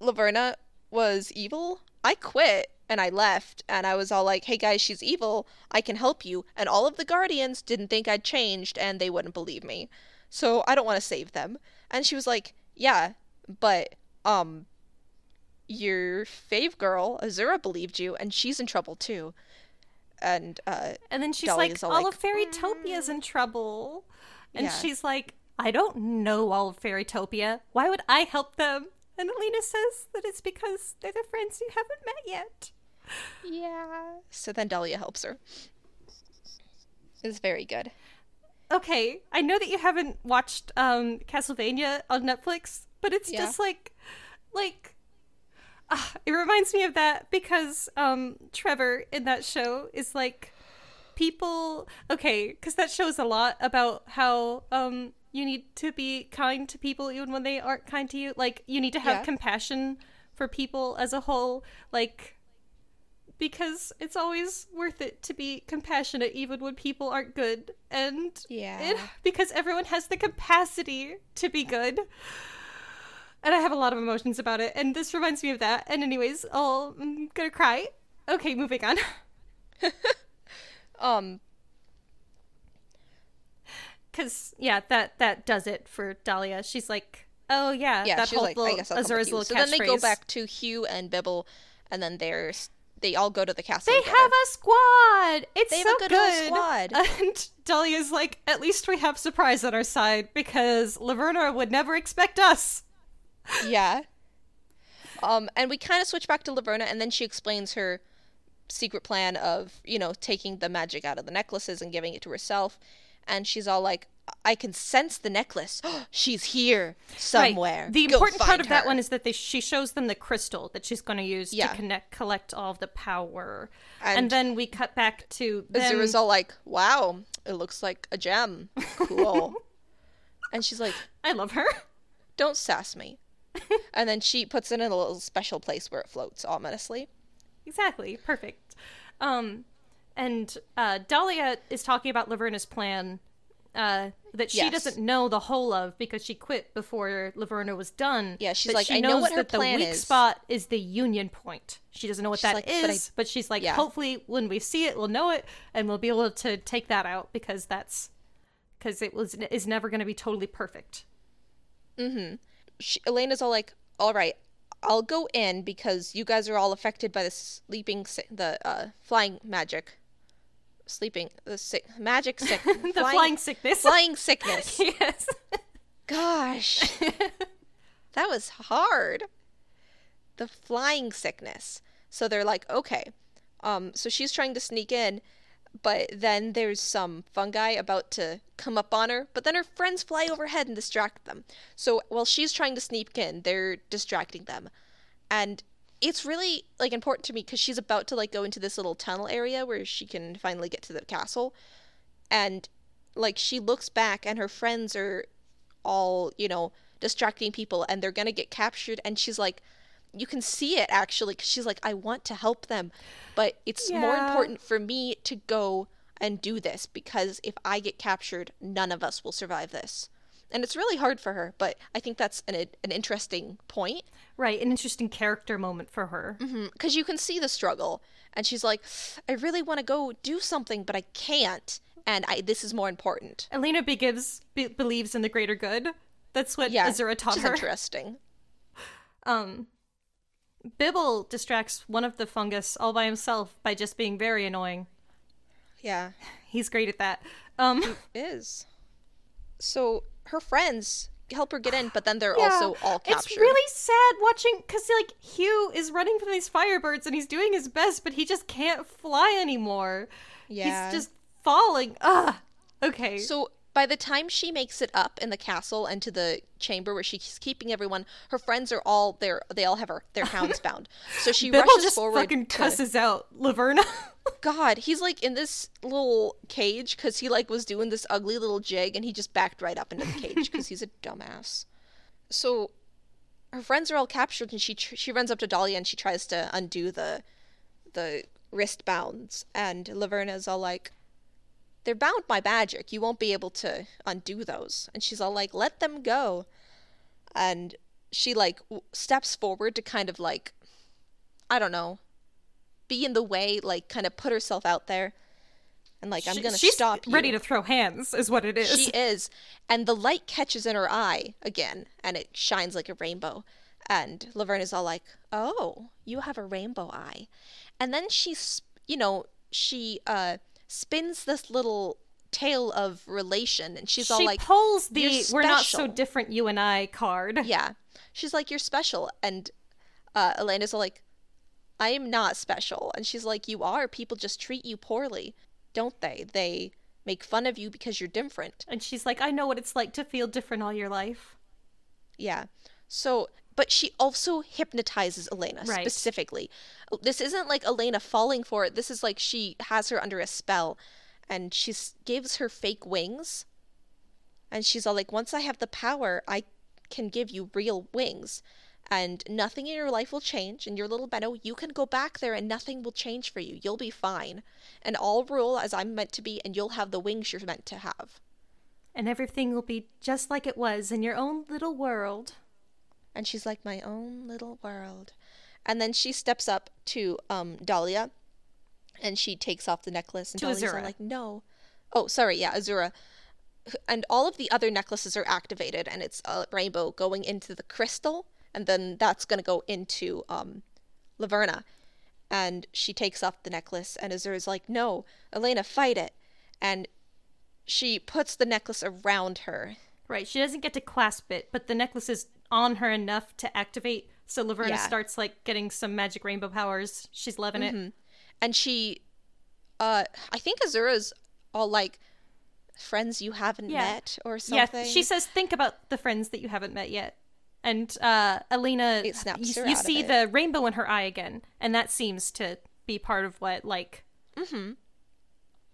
Laverna was evil, I quit and I left and I was all like, "Hey guys, she's evil. I can help you." And all of the guardians didn't think I'd changed and they wouldn't believe me. so I don't want to save them. And she was like, yeah, but um, your fave girl Azura believed you, and she's in trouble too. And uh, And then she's like, all all like, of Fairytopia's in trouble. And Yeah. she's like, I don't know all of Fairytopia. Why would I help them? And Alina says that it's because they're the friends you haven't met yet. yeah. So then Dahlia helps her. It's very good. Okay, I know that you haven't watched um Castlevania on Netflix, but it's Yeah. just like like it reminds me of that because um Trevor in that show is like people okay, cuz that shows a lot about how um you need to be kind to people even when they aren't kind to you. Like you need to have Yeah. compassion for people as a whole like because it's always worth it to be compassionate even when people aren't good and Yeah. it, because everyone has the capacity to be good and i have a lot of emotions about it and this reminds me of that and anyways i'll, i'm gonna cry okay moving on Um, because yeah that that does it for dahlia she's like oh yeah, yeah, that she's whole like, I guess I'll azura's you. little So then they go back to Hugh and Bibble, and then they're they all go to the castle. They together. have a squad. It's They so a good old squad. And Dahlia's like, at least we have surprise on our side because Laverna would never expect us. Yeah. Um, and we kind of switch back to Laverna, and then she explains her secret plan of, you know, taking the magic out of the necklaces and giving it to herself. And she's all like, I can sense the necklace. she's here somewhere. Right. The Go important part of that one is that they she shows them the crystal that she's going to use Yeah. to connect collect all of the power. And- And, then we cut back to them. Azura's all like, wow, it looks like a gem. Cool. and she's like, I love her. don't sass me. and then she puts it in a little special place where it floats ominously. Exactly. Perfect. Um, and uh, Dahlia is talking about Laverna's plan uh, that she Yes. doesn't know the whole of because she quit before Laverna was done. Yeah, she's but like, she "I know knows what her that plan the weak is." spot is the union point. She doesn't know what She's that like, is, "But but, she's like, yeah. hopefully when we see it, we'll know it and we'll be able to take that out because that's because it was is never going to be totally perfect. She, Elena's all like, all right, I'll go in because you guys are all affected by the sleeping, si- the uh, flying magic. Sleeping, the sick, magic sick. the flying, sickness. flying sickness. yes. Gosh. that was hard. The flying sickness. So they're like, okay. Um, so she's trying to sneak in, but then there's some fungi about to come up on her, but then her friends fly overhead and distract them. So while she's trying to sneak in, they're distracting them. And it's really like important to me because she's about to like go into this little tunnel area where she can finally get to the castle. And like she looks back and her friends are all, you know, distracting people and they're going to get captured and she's like you can see it actually cuz she's like I want to help them, but it's more important for me to go and do this because if I get captured, none of us will survive this. And it's really hard for her, but I think that's an an interesting point Right, an interesting character moment for her. because you can see the struggle and she's like I really want to go do something but I can't and I this is more important. Elena begins be- believes in the greater good. That's what Yeah, Azura taught her. interesting. Um, Bibble distracts one of the fungus all by himself by just being very annoying. Yeah. He's great at that. Um, is. So her friends help her get in, but then they're yeah, also all captured. It's really sad watching because like Hugh is running from these firebirds and he's doing his best, but he just can't fly anymore. Yeah. He's just falling. Ah, okay. So by the time she makes it up in the castle and to the chamber where she's keeping everyone, her friends are all there. They all have her their hounds bound. So she Bibble rushes just forward. fucking to- cusses out Laverna. God, he's like in this little cage because he like was doing this ugly little jig and he just backed right up into the cage because he's a dumbass. So her friends are all captured and she tr- she runs up to Dahlia and she tries to undo the the wrist bounds and Laverna's all like they're bound by magic. You won't be able to undo those. And she's all like let them go. And she like w- steps forward to kind of like I don't know, be in the way, like kind of put herself out there. and like I'm gonna stop you. ready to throw hands, is what it is. She is, and the light catches in her eye again, and it shines like a rainbow. And Laverne is all like, "Oh, you have a rainbow eye," and then she's, you know, she uh spins this little tale of relation, and she's all she like, pulls the "You're "We're not so different, you and I" card. Yeah. She's like, You're special. And uh, Elena's all like, I am not special. And she's like, You are. People just treat you poorly, don't they? They make fun of you because you're different. And she's like, "I know what it's like to feel different all your life." Yeah. So, but she also hypnotizes Elena Right. specifically. This isn't like Elena falling for it. This is like she has her under a spell and she gives her fake wings. And she's all like, Once I have the power, I can give you real wings. And nothing in your life will change. And your little Benno, you can go back there and nothing will change for you. You'll be fine. And I'll rule as I'm meant to be, and you'll have the wings you're meant to have. And everything will be just like it was in your own little world. And she's like my own little world. And then she steps up to um dahlia and she takes off the necklace and To dahlia's Azura. like no. Oh sorry yeah azura. And all of the other necklaces are activated and it's a rainbow going into the crystal and then that's going to go into um laverna. And she takes off the necklace and azura's like no elena fight it. And she puts the necklace around her. Right. She doesn't get to clasp it, but the necklace is on her enough to activate. So Laverna Yeah. starts like getting some magic rainbow powers. She's loving it. and she uh i think azura's all like friends you haven't Yeah. met or something. Yeah. She says, "Think about the friends that you haven't met yet." And uh, Elena, It snaps you, you see the rainbow in her eye again, and that seems to be part of what like. Mhm.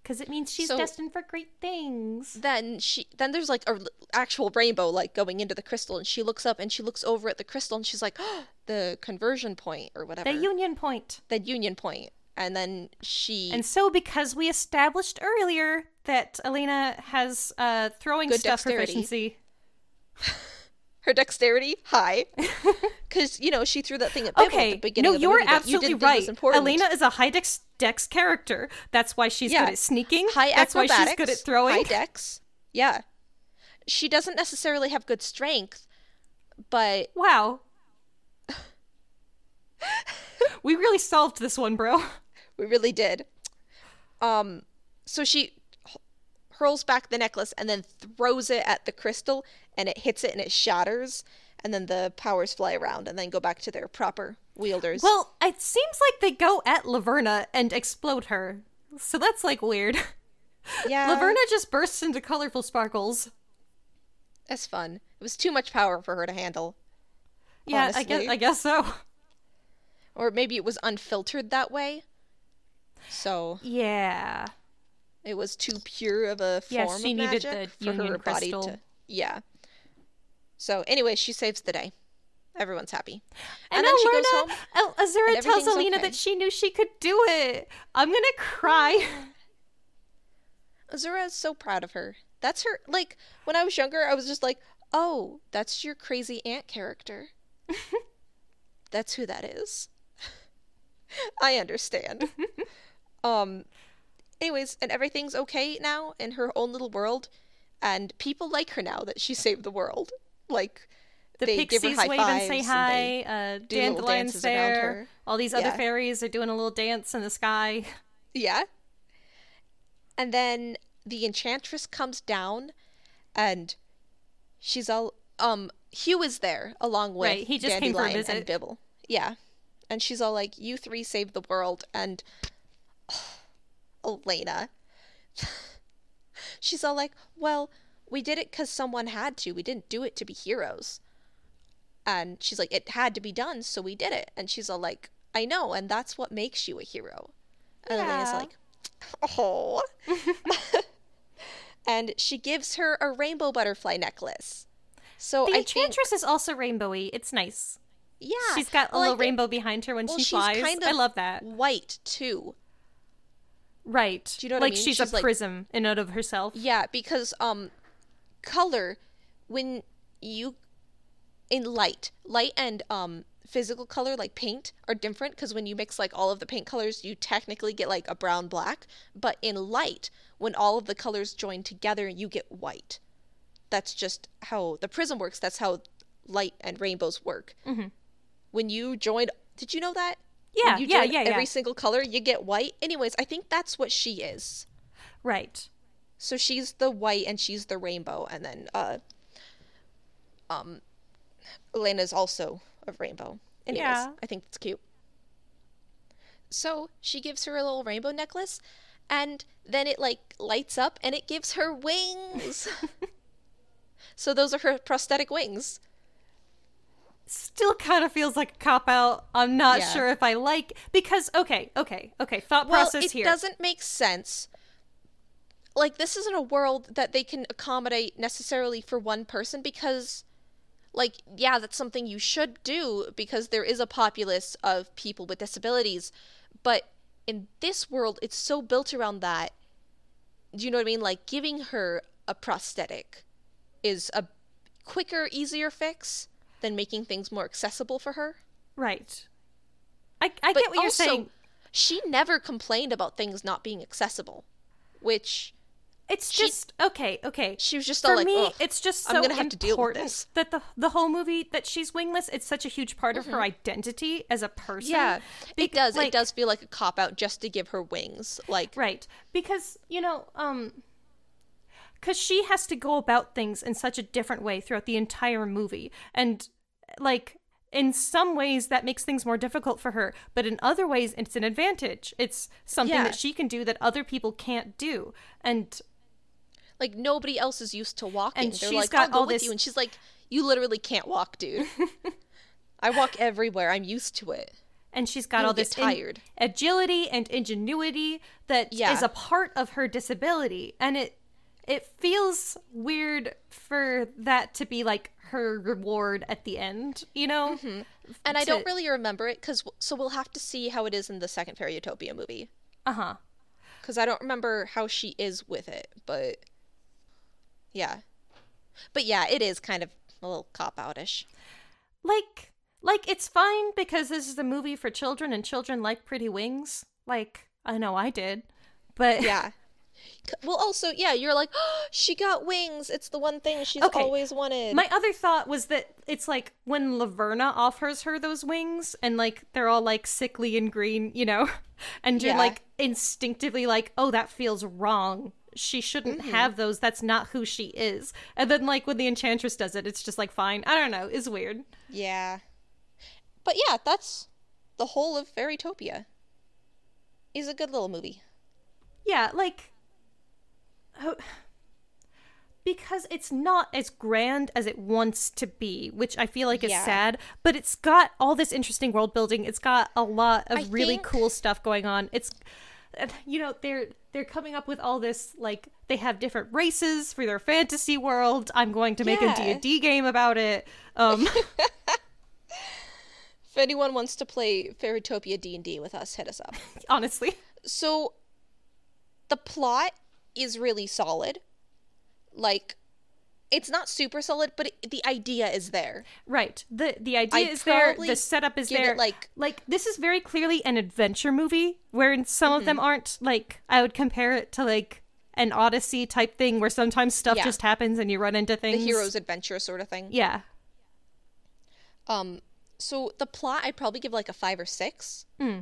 Because it means she's So- destined for great things. then she then there's like a actual rainbow like going into the crystal and she looks up and she looks over at the crystal and she's like the conversion point or whatever The union point. the union point and then she And so, because we established earlier that Elena has uh, throwing Good stuff dexterity. proficiency, her dexterity high because you know she threw that thing at Bibble at the beginning no, of the you're you absolutely was right. Elena is a high dex, dex character. That's why she's Yeah. good at sneaking. high That's why she's good at throwing. high dex. Yeah, she doesn't necessarily have good strength, but Wow. we really solved this one, bro. we really did. Um, so she hurls back the necklace and then throws it at the crystal, and it hits it and it shatters, and then the powers fly around and then go back to their proper wielders. Well, it seems like they go at Laverna and explode her. So that's like weird. yeah, Laverna just bursts into colorful sparkles. that's fun. It was too much power for her to handle, Yeah, I guess I guess so. or maybe it was unfiltered that way. So Yeah. It was too pure of a form Yeah, she of needed magic the for her body crystal. to. Yeah. So anyway, she saves the day. Everyone's happy. And, then she goes home. El- Azura and tells Alina okay. that she knew she could do it. I'm gonna cry. Azura is so proud of her. That's her. Like when I was younger, I was just like, "Oh, that's your crazy aunt character." that's who that is. I understand. um. Anyways, and everything's okay now in her own little world, and people like her now that she saved the world. Like The they give her high wave and say hi. they uh, Dandelion's dances around there. her. All these other Yeah. fairies are doing a little dance in the sky. Yeah. And then the enchantress comes down and she's all um Hugh is there along with Right, he just came for a visit. and Bibble. Yeah. And she's all like, You three saved the world and Elena. she's all like, Well, we did it because someone had to. We didn't do it to be heroes. And she's like, It had to be done, so we did it. And she's all like, I know, and that's what makes you a hero. And Elena's like, Oh. and she gives her a rainbow butterfly necklace. So The I enchantress is also rainbowy. It's nice. yeah, She's got a well, little think rainbow behind her when well, she she's flies. kind I love that. white too. Right. Do you know what I like mean? she's, She's a like- prism in and of herself. Yeah, because um, color when you in light, light and um physical color like paint are different because when you mix like all of the paint colors, you technically get like a brown black. But in light, when all of the colors join together, you get white. That's just how the prism works. That's how light and rainbows work. Mhm. When you join, did you know that? Yeah, when you yeah, yeah, Every yeah. single color, you get white. Anyways, I think that's what she is. Right. So she's the white and she's the rainbow, and then uh, um, Elena's also a rainbow. Anyways, Yeah. I think that's cute. So she gives her a little rainbow necklace, and then it like lights up and it gives her wings. so those are her prosthetic wings. Still kind of feels like a cop out. I'm not Yeah. sure if I like because okay, okay, okay. Thought Well, process it here. It doesn't make sense. Like this isn't a world that they can accommodate necessarily for one person because like yeah, that's something you should do because there is a populace of people with disabilities, but in this world it's so built around that. Do you know what I mean? Like giving her a prosthetic is a quicker, easier fix than making things more accessible for her. Right. I I But get what you're also, saying. She never complained about things not being accessible, which It's she- just okay, okay. she was just For all like, me, it's just so I'm gonna have to deal with important this." that the the whole movie that she's wingless. It's such a huge part of her identity as a person. Mm-hmm. Yeah, it does. like- it does feel like a cop out just to give her wings. Like, Right. Because, you know, um cuz she has to go about things in such a different way throughout the entire movie. And like in some ways that makes things more difficult for her, but in other ways it's an advantage. It's something Yeah. that she can do that other people can't do. And like nobody else is used to walking. And They're she's like, got all with this- you, and she's like, you literally can't walk, dude. I walk everywhere. I'm used to it. and she's got You'll all this in- tired. agility and ingenuity that is Yeah. a part of her disability and it it feels weird for that to be like her reward at the end you know? And I don't really remember it because so we'll have to see how it is in the second Fairytopia movie. Uh-huh. Because I don't remember how she is with it, but yeah, but yeah, it is kind of a little cop outish. like like it's fine because this is a movie for children and children like pretty wings. Like i know i did but Yeah. Well, also, yeah, you're like, oh, she got wings. It's the one thing she's Okay. always wanted. My other thought was that it's like when Laverna offers her those wings and like they're all like sickly and green, you know, and you're Yeah. like instinctively like, oh, that feels wrong. She shouldn't Mm-hmm. have those. That's not who she is. And then like when the Enchantress does it, it's just like fine. I don't know. It's weird. yeah. But yeah, that's the whole of Fairytopia. Is a good little movie. Yeah, like because it's not as grand as it wants to be, which I feel like is Yeah. sad, but it's got all this interesting world building. It's got a lot of I really think- cool stuff going on. It's you know, they're they're coming up with all this like they have different races for their fantasy world. I'm going to make Yeah. a D&D game about it. Um If anyone wants to play Fairytopia D&D with us, hit us up. honestly. so the plot is really solid. Like it's not super solid, but it, the idea is there. Right. The the idea I'd is there, the setup is there. like- like this is very clearly an adventure movie where some of Mm-hmm. them aren't like I would compare it to like an Odyssey type thing where sometimes stuff Yeah. just happens and you run into things. The hero's adventure sort of thing. Yeah. Um, so the plot, I'd probably give like a five or six. Hmm.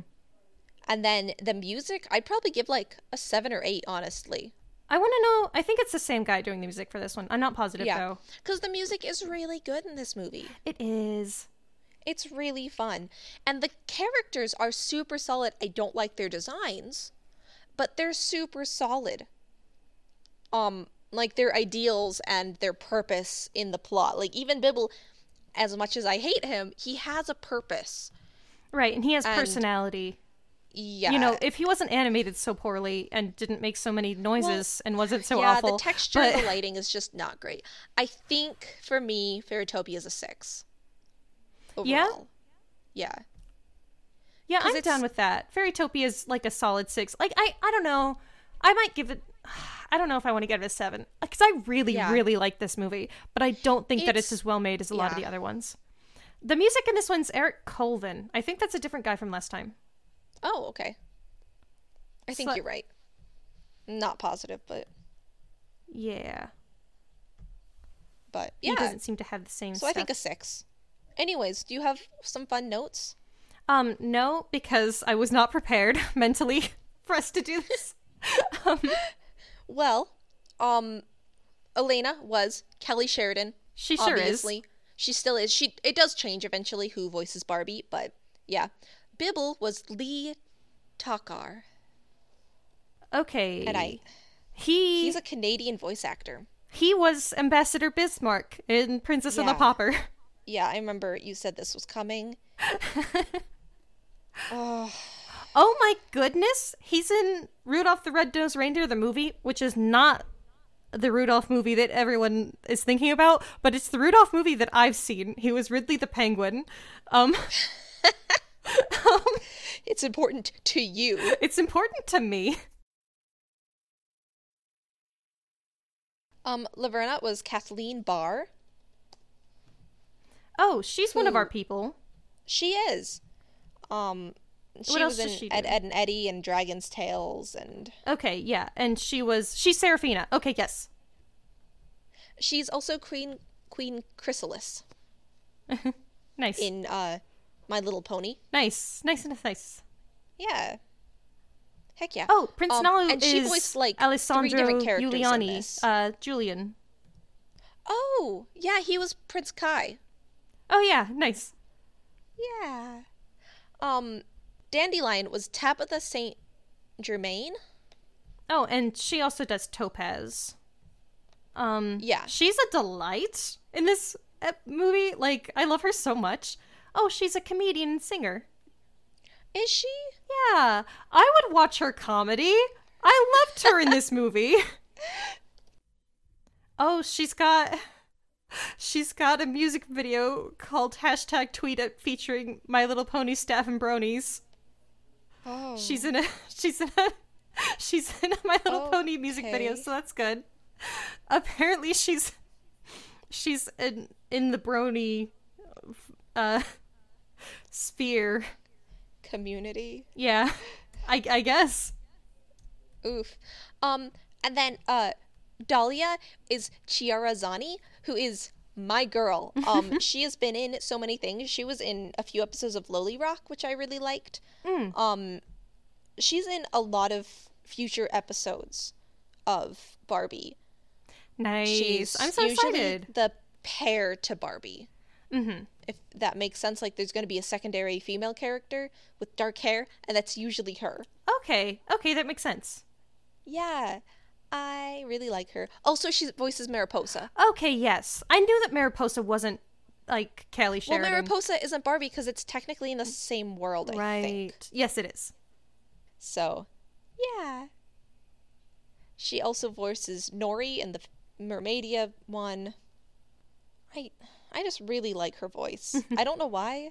And then the music, I'd probably give like a seven or eight, honestly. I want to know. I think it's the same guy doing the music for this one. I'm not positive Yeah. though. Because the music is really good in this movie. It is. It's really fun. And the characters are super solid. I don't like their designs, but they're super solid. Um, like their ideals and their purpose in the plot. Like even Bibble, as much as I hate him, he has a purpose. Right, and he has And- personality. Yeah. You know, if he wasn't animated so poorly and didn't make so many noises and wasn't so yeah, awful. the texture but the lighting is just not great. I think for me, Fairytopia is a six. Yeah? Overall. Yeah. Yeah, 'Cause I'm it's- down with that. Fairytopia is like a solid six. Like I, I don't know. I might give it. I don't know if I want to give it a seven because I really, Yeah. really like this movie, but I don't think that it's It's- as well made as a lot of the other ones. The music in this one's Eric Colvin. I think that's a different guy from last time. Oh, okay. I think you're right. Not positive, but Yeah, but he yeah. doesn't seem to have the same. So I think a six. Anyways, do you have some fun notes? um no because I was not prepared mentally for us to do this. um, Well, um, Elena was Kelly Sheridan. she sure is. She still is. She it does change eventually who voices Barbie, but yeah. Bibble was Lee Tockar. Okay, And I he he's a Canadian voice actor. he was Ambassador Bismarck in Princess and the Yeah. Pauper. Yeah, I remember you said this was coming. oh, Oh my goodness, he's in Rudolph the Red-Nosed Reindeer, the movie, which is not the Rudolph movie that everyone is thinking about, but it's the Rudolph movie that I've seen. He was Ridley the Penguin. Um, it's important to you. it's important to me. Um, Laverna was Kathleen Barr. Oh, she's one of our people. She is. Um, she What else was in she Ed, do? Ed and Eddie and Dragon's Tales, and Okay, yeah, and she was she's Seraphina. Okay, yes. she's also Queen Queen Chrysalis Nice. in uh, My Little Pony. nice. Nice and nice. Yeah. Heck yeah. Oh, Prince Um, Nalu and is she voiced like Alessandro three different characters Juliani, uh Julian. oh, yeah, he was Prince Kai. Oh yeah, nice. Yeah. Um, Dandelion was Tabitha Saint Germain. Oh, and she also does Topaz. Um, Yeah. she's a delight in this uh, movie. Like, I love her so much. Oh, she's a comedian and singer. Is she? Yeah, I would watch her comedy. I loved her in this movie. Oh, she's got she's got a music video called hashtag tweet it featuring My Little Pony staff and bronies. Oh. She's in a she's in a she's in a My Little Pony music video, so that's good. Apparently she's she's in in the brony uh sphere. community. Yeah. I I guess. Oof. Um, and then uh, Dahlia is Chiara Zanni, who is my girl. Um, she has been in so many things. She was in a few episodes of LoliRock, which I really liked. Um, she's in a lot of future episodes of Barbie. Nice. She's I'm so excited. the pair to Barbie. Mm-hmm. If that makes sense, like there's going to be a secondary female character with dark hair, and that's usually her. Okay. Okay, that makes sense. Yeah, I really like her. Also, she voices Mariposa. Okay, yes. I knew that Mariposa wasn't like Kelly Well, Mariposa isn't Barbie because it's technically in the same world, I right. think. Yes, it is. So, yeah. She also voices Nori in the Mermaidia one. I I just really like her voice. I don't know why.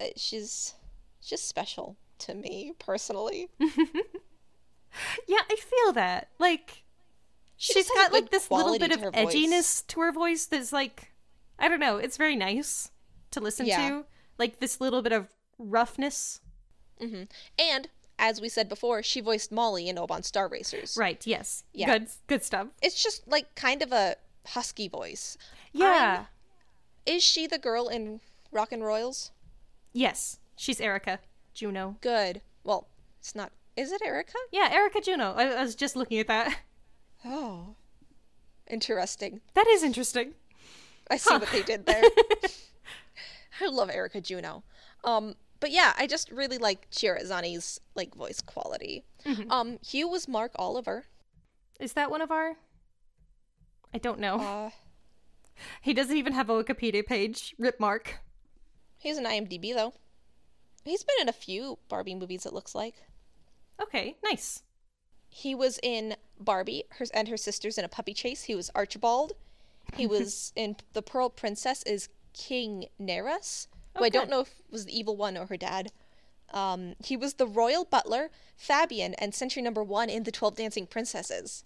Uh, she's just special to me personally. Yeah, I feel that. Like She has got like this little bit to of her voice. edginess to her voice that's like I don't know, it's very nice to listen Yeah. to. Like this little bit of roughness. And as we said before, she voiced Molly in Oban Star Racers. Right, yes. Yeah. Good good stuff. It's just like kind of a husky voice. Yeah. Is she the girl in Rock and Royals? yes. She's Erica Juno. Good. Well, it's not. Is it Erica? Yeah, Erica Juno. I, I was just looking at that. Oh. Interesting. That is interesting. I see what they did there. I love Erica Juno. Um, but yeah, I just really like Chiara Zanni's like voice quality. Um, Hugh was Mark Oliver. Is that one of our I don't know. Uh, he doesn't even have a Wikipedia page. Rip Mark. he's an IMDb though. He's been in a few Barbie movies. It looks like Okay, nice. he was in Barbie her, and her sisters in a puppy chase. He was Archibald. He was in The Pearl Princess is King Nereus, who I don't know if was the evil one or her dad. Um, he was the royal butler, Fabian, and Sentry Number One in the Twelve Dancing Princesses.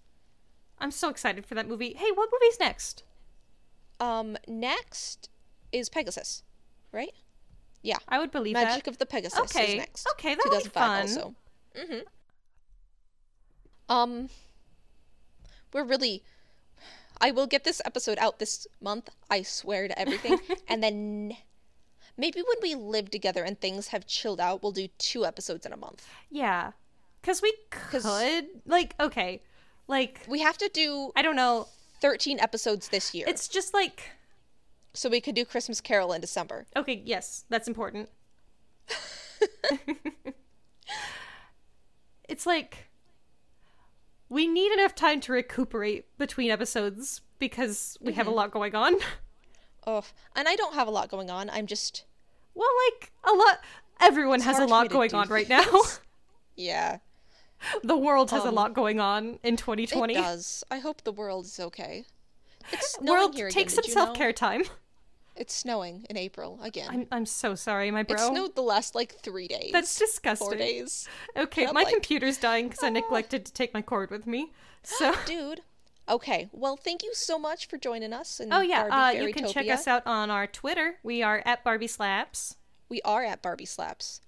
I'm so excited for that movie. Hey, what movie's next? Um, next is Pegasus, right? Yeah, I would believe that. Magic that. of the Pegasus Okay, is next. okay, that'll be fun. Also. Mm-hmm. Um, we're really. I will get this episode out this month. I swear to everything. and then maybe when we live together and things have chilled out, we'll do two episodes in a month. Yeah. Cuz we could like okay. Like We have to do I don't know. 13 episodes this year. It's just like so we could do Christmas Carol in December. okay, yes, that's important. it's like we need enough time to recuperate between episodes because we have a mm-hmm. lot going on. Oh, and I don't have a lot going on. I'm just Well, like a lot everyone has a hard for me lot going on right now. yeah. the world has a Um, lot going on in 2020. It does. I hope the world is okay. It's snowing World, here again. take some know? self-care time. It's snowing in April again. I'm I'm so sorry, my bro. It snowed the last like three days. That's disgusting. Four days. Okay, my like, "Ah." computer's dying because I neglected to take my cord with me. So, Dude. Okay. Well, thank you so much for joining us. In oh yeah, uh, you can check us out on our Twitter. We are at Barbie Slaps. We are at Barbie Slaps.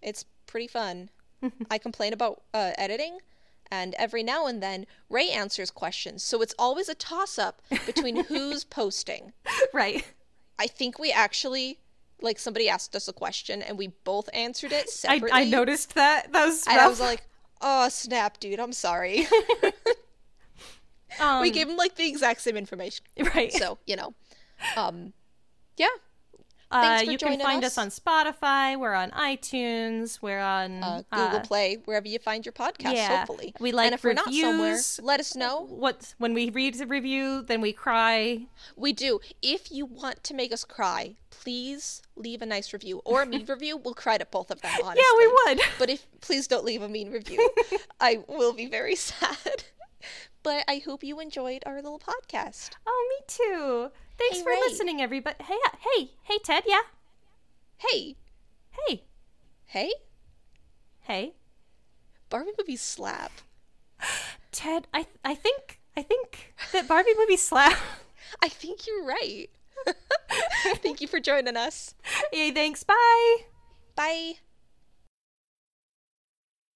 It's pretty fun. I complain about uh, editing, and every now and then Ray answers questions. So it's always a toss up between who's posting. right. I think we actually, like, somebody asked us a question and we both answered it I, separately. I noticed that. That was And I was like, oh, snap, dude, I'm sorry. um, we gave him, like, the exact same information. right. So, you know. Um, yeah. Uh, you can find us. us. on Spotify. We're on iTunes. We're on Uh, Google uh, Play, wherever you find your podcast, yeah. hopefully. We like and if we're not somewhere, reviews. let us know. What when we read the review, then we cry. We do. If you want to make us cry, please leave a nice review or a mean review. We'll cry to both of them, honestly. Yeah, we would. But if please don't leave a mean review. I will be very sad. But I hope you enjoyed our little podcast. Oh, me too. Thanks Hey, for Ray. listening, everybody. Hey, uh, hey, hey, Ted. Yeah. Hey, Hey, hey, hey, Barbie movie slap. Ted. I I think I think that Barbie movie slap. I think you're right. Thank you for joining us. Yay! Thanks. Bye. Bye.